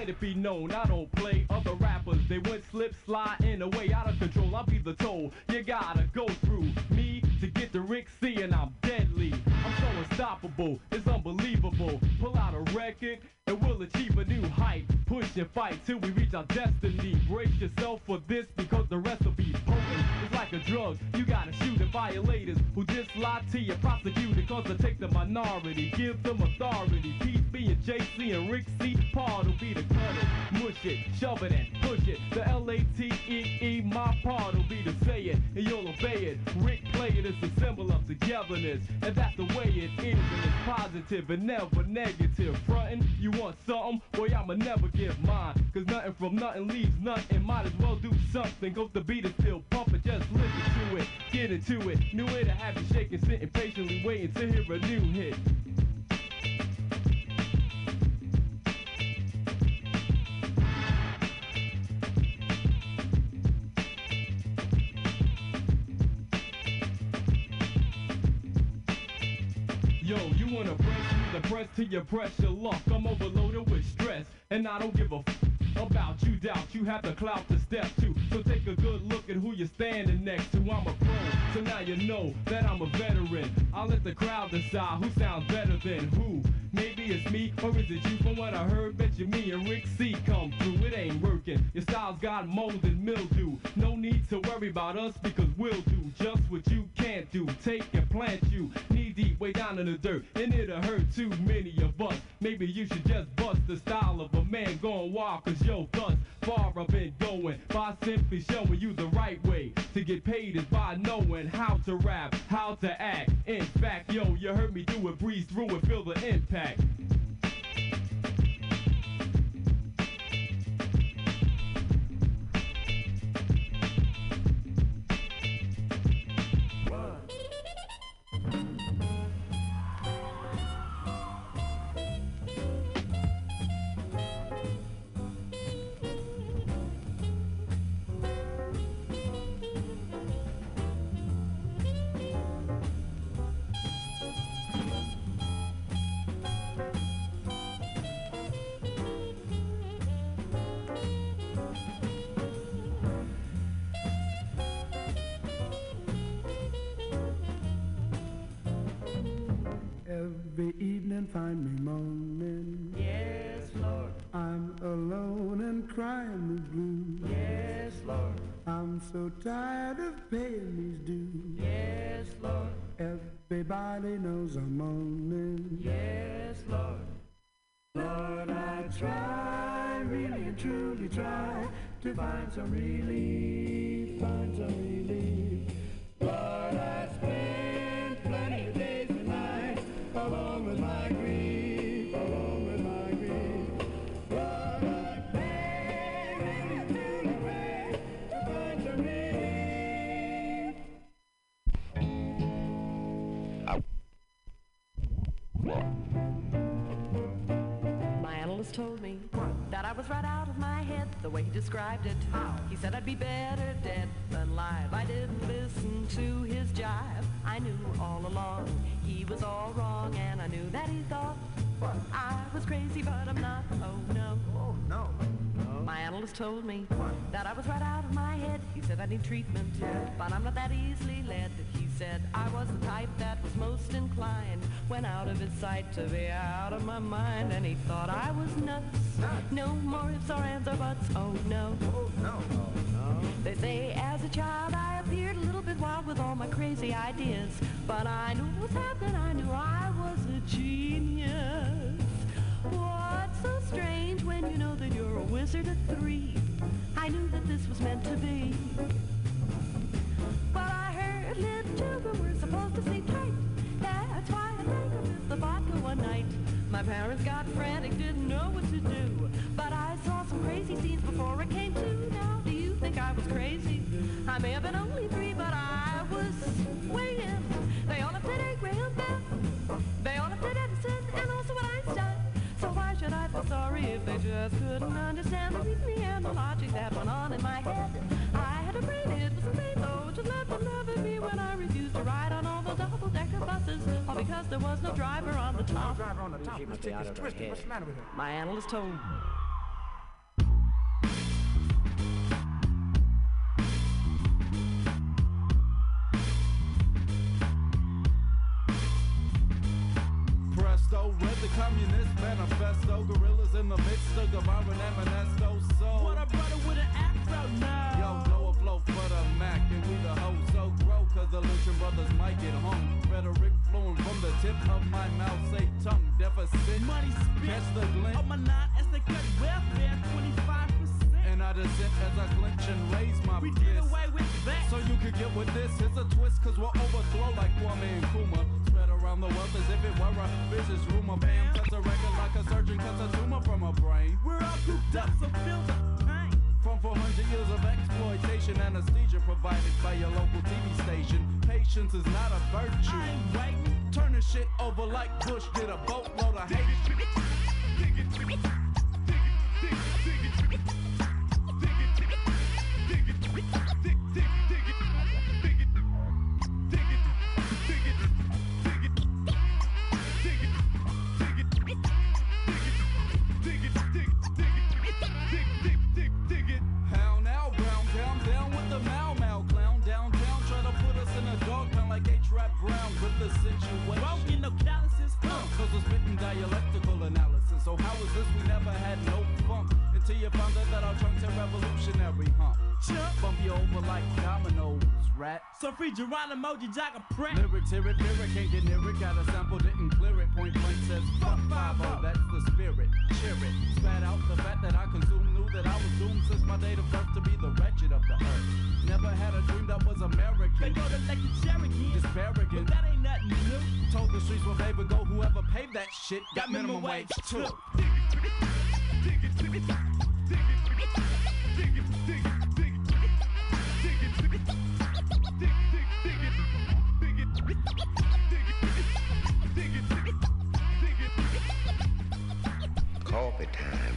Let it be known I don't play other rappers. They went slip, slide in a way out of control. I'll be the toll. You gotta go through me to get to Rick C, and I'm deadly. I'm so unstoppable, it's unbelievable. Pull out a record and we'll achieve a new height. Push and fight till we reach our destiny. Brace yourself for this because the be potent. It's like a drug, you gotta shoot at violators who just lie to you. Prosecuted cause they take the minority, give them authority. Peace JC and Rick C. Part will be the it, mush it, shove it and push it. The L-A-T-E-E, my part will be to say it and you'll obey it. Rick play it, it is a symbol of togetherness, and that's the way it is. And it's positive and never negative. Frontin', you want something? Boy, I'ma never give mine. Cause nothing from nothing leaves nothing. Might as well do something. Cause the beat is still pumping. Just listen to it, get into it. New way to have you shaking, sitting patiently waiting to hear a new hit. Yo, you wanna press me the press press your luck. I'm overloaded with stress, and I don't give a f- about you doubt. You have the clout to step to. So take a good look at who you're standing next to. I'm a pro, so now you know that I'm a veteran. I'll let the crowd decide who sounds better than who. It's me, or is it you? From what I heard, bet you me and Rick C come through. It ain't working. Your style's got mold and mildew. No need to worry about us because we'll do just what you can't do. Take and plant you knee deep way down in the dirt, and it'll hurt too many of us. Maybe you should just bust the style of a man going wild, cause yo, thus far I've been going by simply showing you the right way to get paid is by knowing how to rap, how to act. In fact, yo, you heard me do it, breeze through it, feel the impact. Every evening find me moaning. Yes, Lord. I'm alone and crying the blues. Yes, Lord. I'm so tired of paying these dues. Yes, Lord. Everybody knows I'm moaning. Yes, Lord. Lord, I try, really and truly try to find some relief, find some relief. Lord, I was right out of my head the way he described it. He said I'd be better dead than live. I didn't listen to his jive. I knew all along he was all wrong, and I knew that he thought I was crazy, but I'm not. Oh no. Oh no. My analyst told me that I was right out of my head. He said I need treatment, but I'm not that easily led. He said I was the type that was most inclined when out of his sight to be out of my mind. And he thought I was nuts. No more ifs or ands or buts. Oh no. Oh no. They say as a child I appeared a little bit wild with all my crazy ideas. But I knew what was happening. I knew I was a genius. What's so strange when you know that you're a wizard at three? I knew that this was meant to be. But I heard little children were supposed to sleep tight. That's why I drank a fifth of vodka one night. My parents got frantic, didn't know what to do. But I saw some crazy scenes before it came to. Now, do you think I was crazy? I may have been only three, but I was swinging. I sorry if they just couldn't understand the reasoning and the logic that went on in my head? I had a brain, it was insane though. Just let them love me when I refused to ride on all those double-decker buses, all because there was no driver on the top. driver on the top. Let's take this twisted. What's the matter with her? My analyst told me. Presto, read the Communist Manifesto. Gorillas in the midst of Guevara and Manesto. So, what a brother with an afro now. Yo, go a flow for the Mac, and we the hoes so grow, cause the Lucian brothers might get hung. Rhetoric flowing from the tip of my mouth, say tongue deficit. Money spit. Catch the glint. Oh, my nine as they cut welfare, 25%. And I descent as I clench and raise my We fist. did away with that. So you could get with this. Here's a twist, cause we'll overthrow like Kwame Nkrumah. Around the wealth as if it were a business rumor. Bam, cuts a record like a surgeon cuts a tumor from a brain. We're all cooped up, so feel the pain. From 400 years of exploitation, anesthesia provided by your local TV station. Patience is not a virtue. I ain't waiting. Turn the shit over like Bush did a boatload of hate. How dialectical analysis. So how is this we never had no funk? Until you found out that our trunks are revolutionary, huh? Chump. Bump you over like dominoes, rat. So free Geronimo, Jaga Pratt. Lyrics, hear it, lyric, can't get near it. Got a sample, didn't. Point blank says, fuck 5 that's the spirit. Cheer it. Spat out the fact that I consumed, knew that I was doomed since my date of birth to be the wretched of the earth. Never had a dream that was American. They go to like the Cherokee. Disparaging. But that ain't nothing new. Told the streets where they would go, whoever paved that shit got, minimum wage too. Coffee time.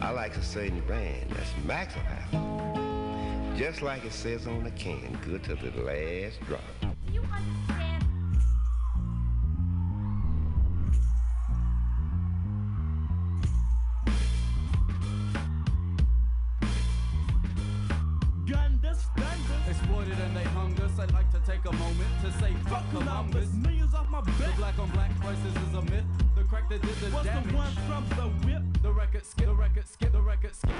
I like a certain brand that's Maxwell House. Just like it says on the can, good to the last drop. To say fuck Columbus. Millions off my The black on black crisis is a myth. The crack that did the What's damage. the one from the whip? The record skip, the record skip, the record skip.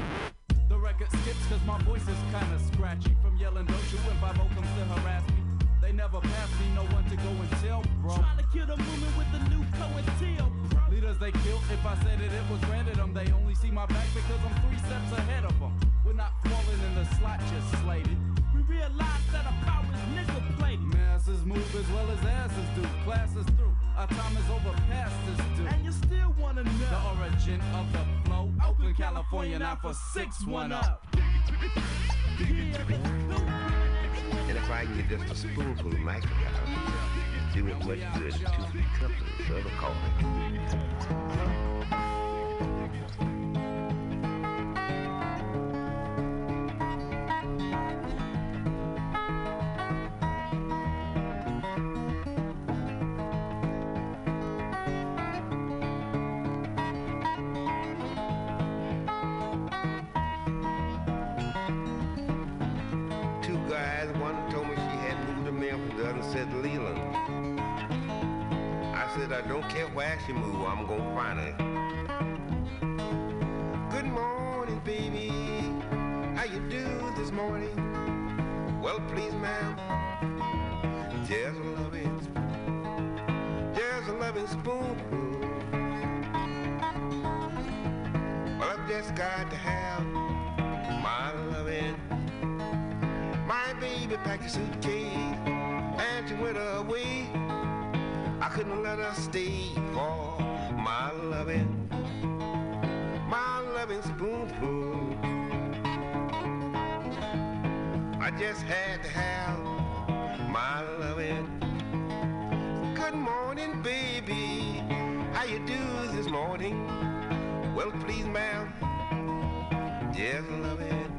The record skips cause my voice is kinda scratchy From yelling don't you when 5 comes to harass me They never pass me, no one to go and tell, bro Trying to kill the movement with the new COINTEL, bro. Leaders they killed, if I said it, it was granted them They only see my back because I'm three steps ahead of them We're not falling in the slot just slated We realize that our power is. Masses move as well as asses do. Class is through, our time is over past this due And you still wanna know The origin of the flow. Oakland, California, now for 6-1 up And if I can get just a spoonful of microdose, do as much good as two, three cups of this other coffee. Where she moved, I'm gonna find her. Good morning, baby. How you do this morning? Well, please, ma'am. There's a loving, spoon, there's a loving spoon. Well, I've just got to have my loving. My baby packed a suitcase and she went away. I couldn't let her stay for my loving, my loving spoonful. I just had to have my loving. Good morning, baby. How you do this morning? Well, please, ma'am. Just loving.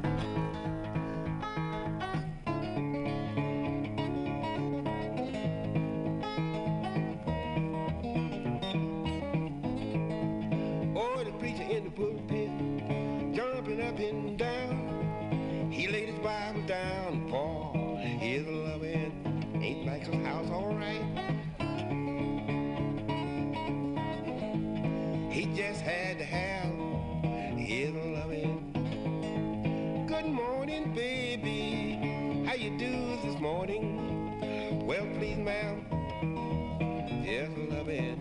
Please, ma'am. Just loving.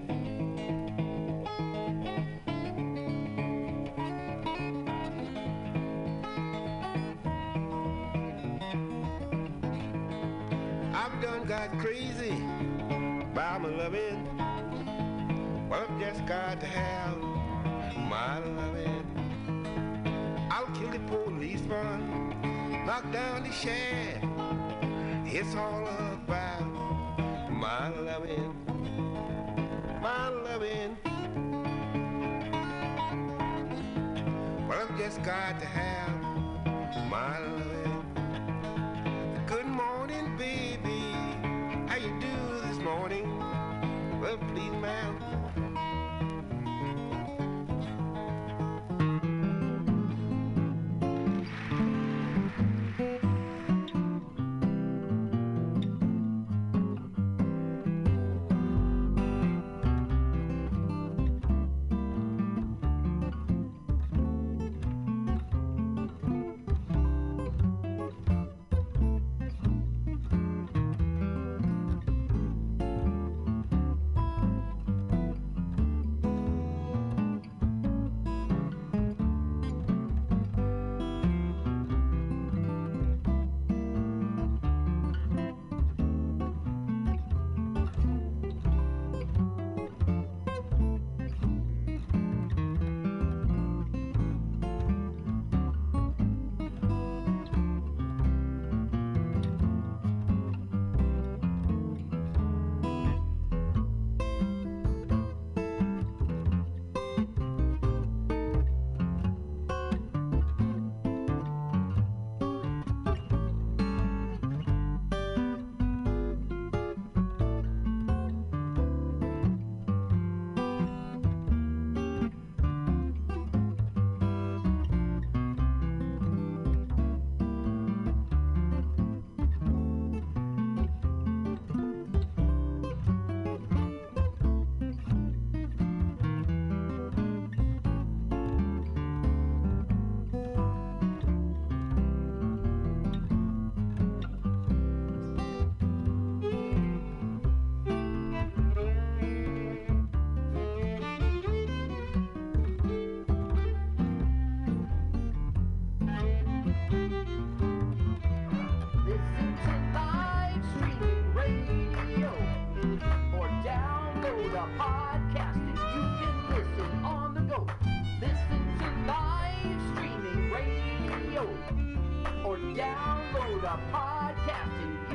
I've done got crazy by my loving. Well, I've just got to have my loving. I'll kill the policeman, knock down the sheriff. It's all about my loving, my loving. Well, I've just got to have my loving. Good morning, baby. How you do this morning? Well, please, ma'am.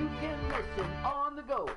you can listen on the go.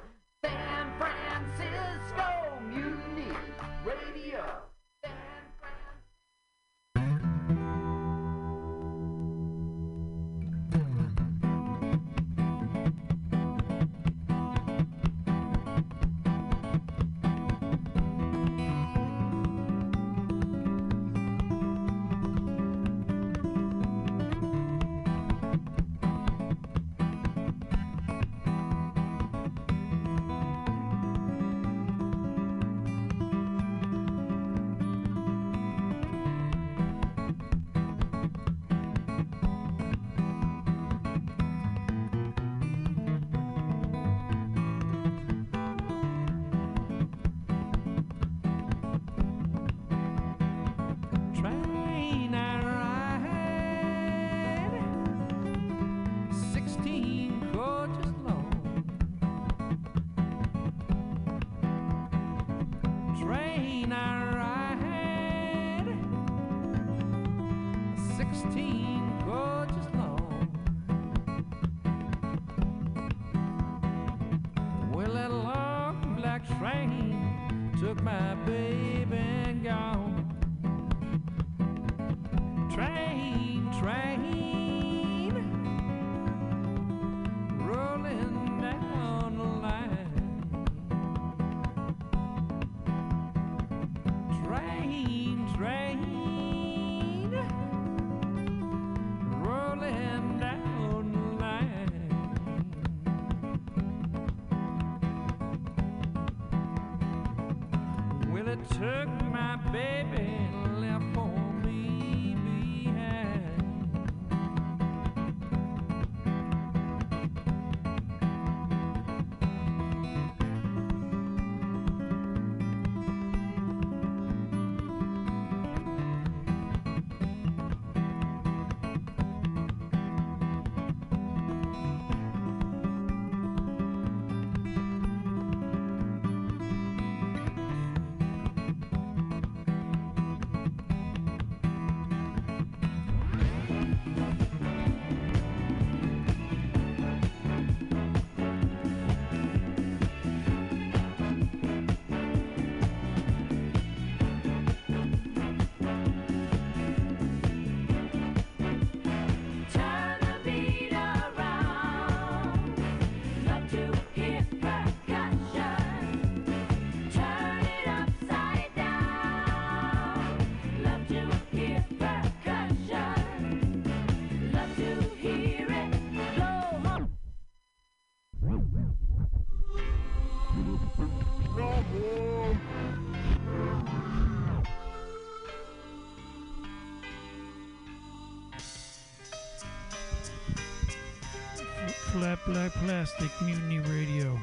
Plastic Mutiny Radio.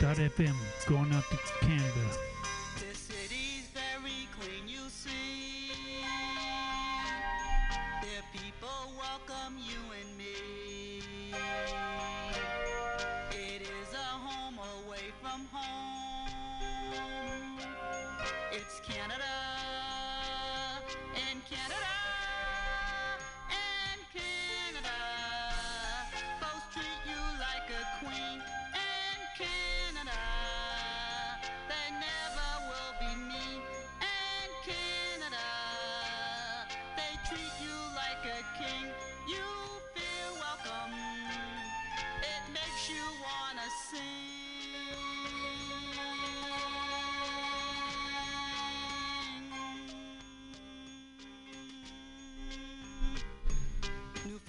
Dot FM going out to Canada. This city's very clean, you see. Their people welcome you and me. It is a home away from home. It's Canada and Canada.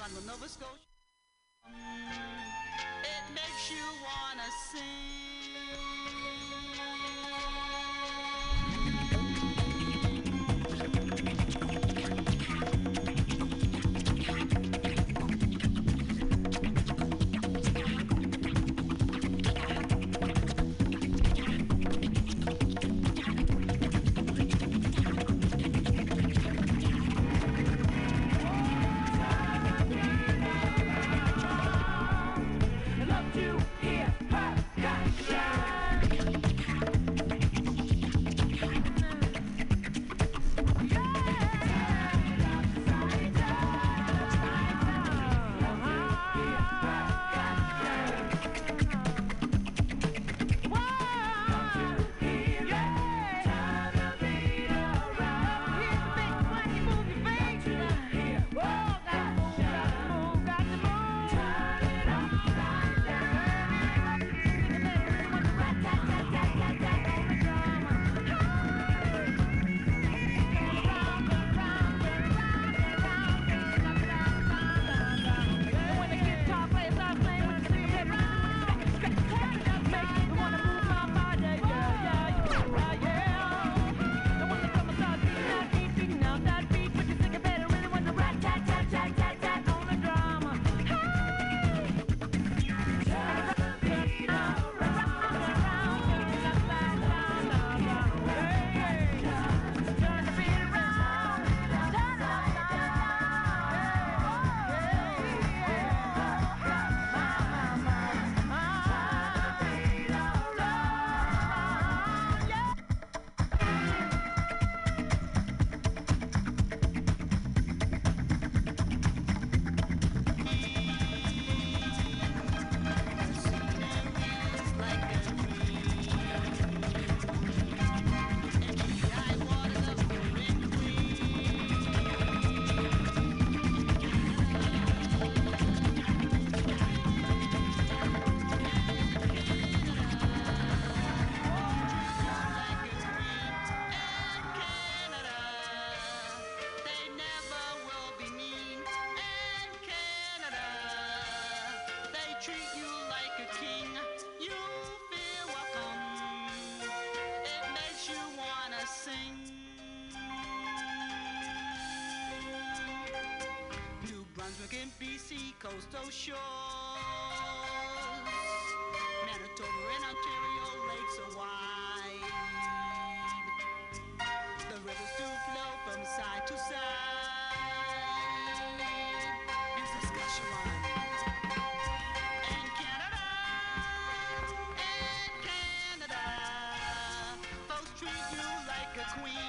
I'm a Nova Scotia. Brunswick and BC coastal shores, Manitoba and Ontario lakes are wide. The rivers do flow from side to side. Canada Canada, folks treat you like a queen.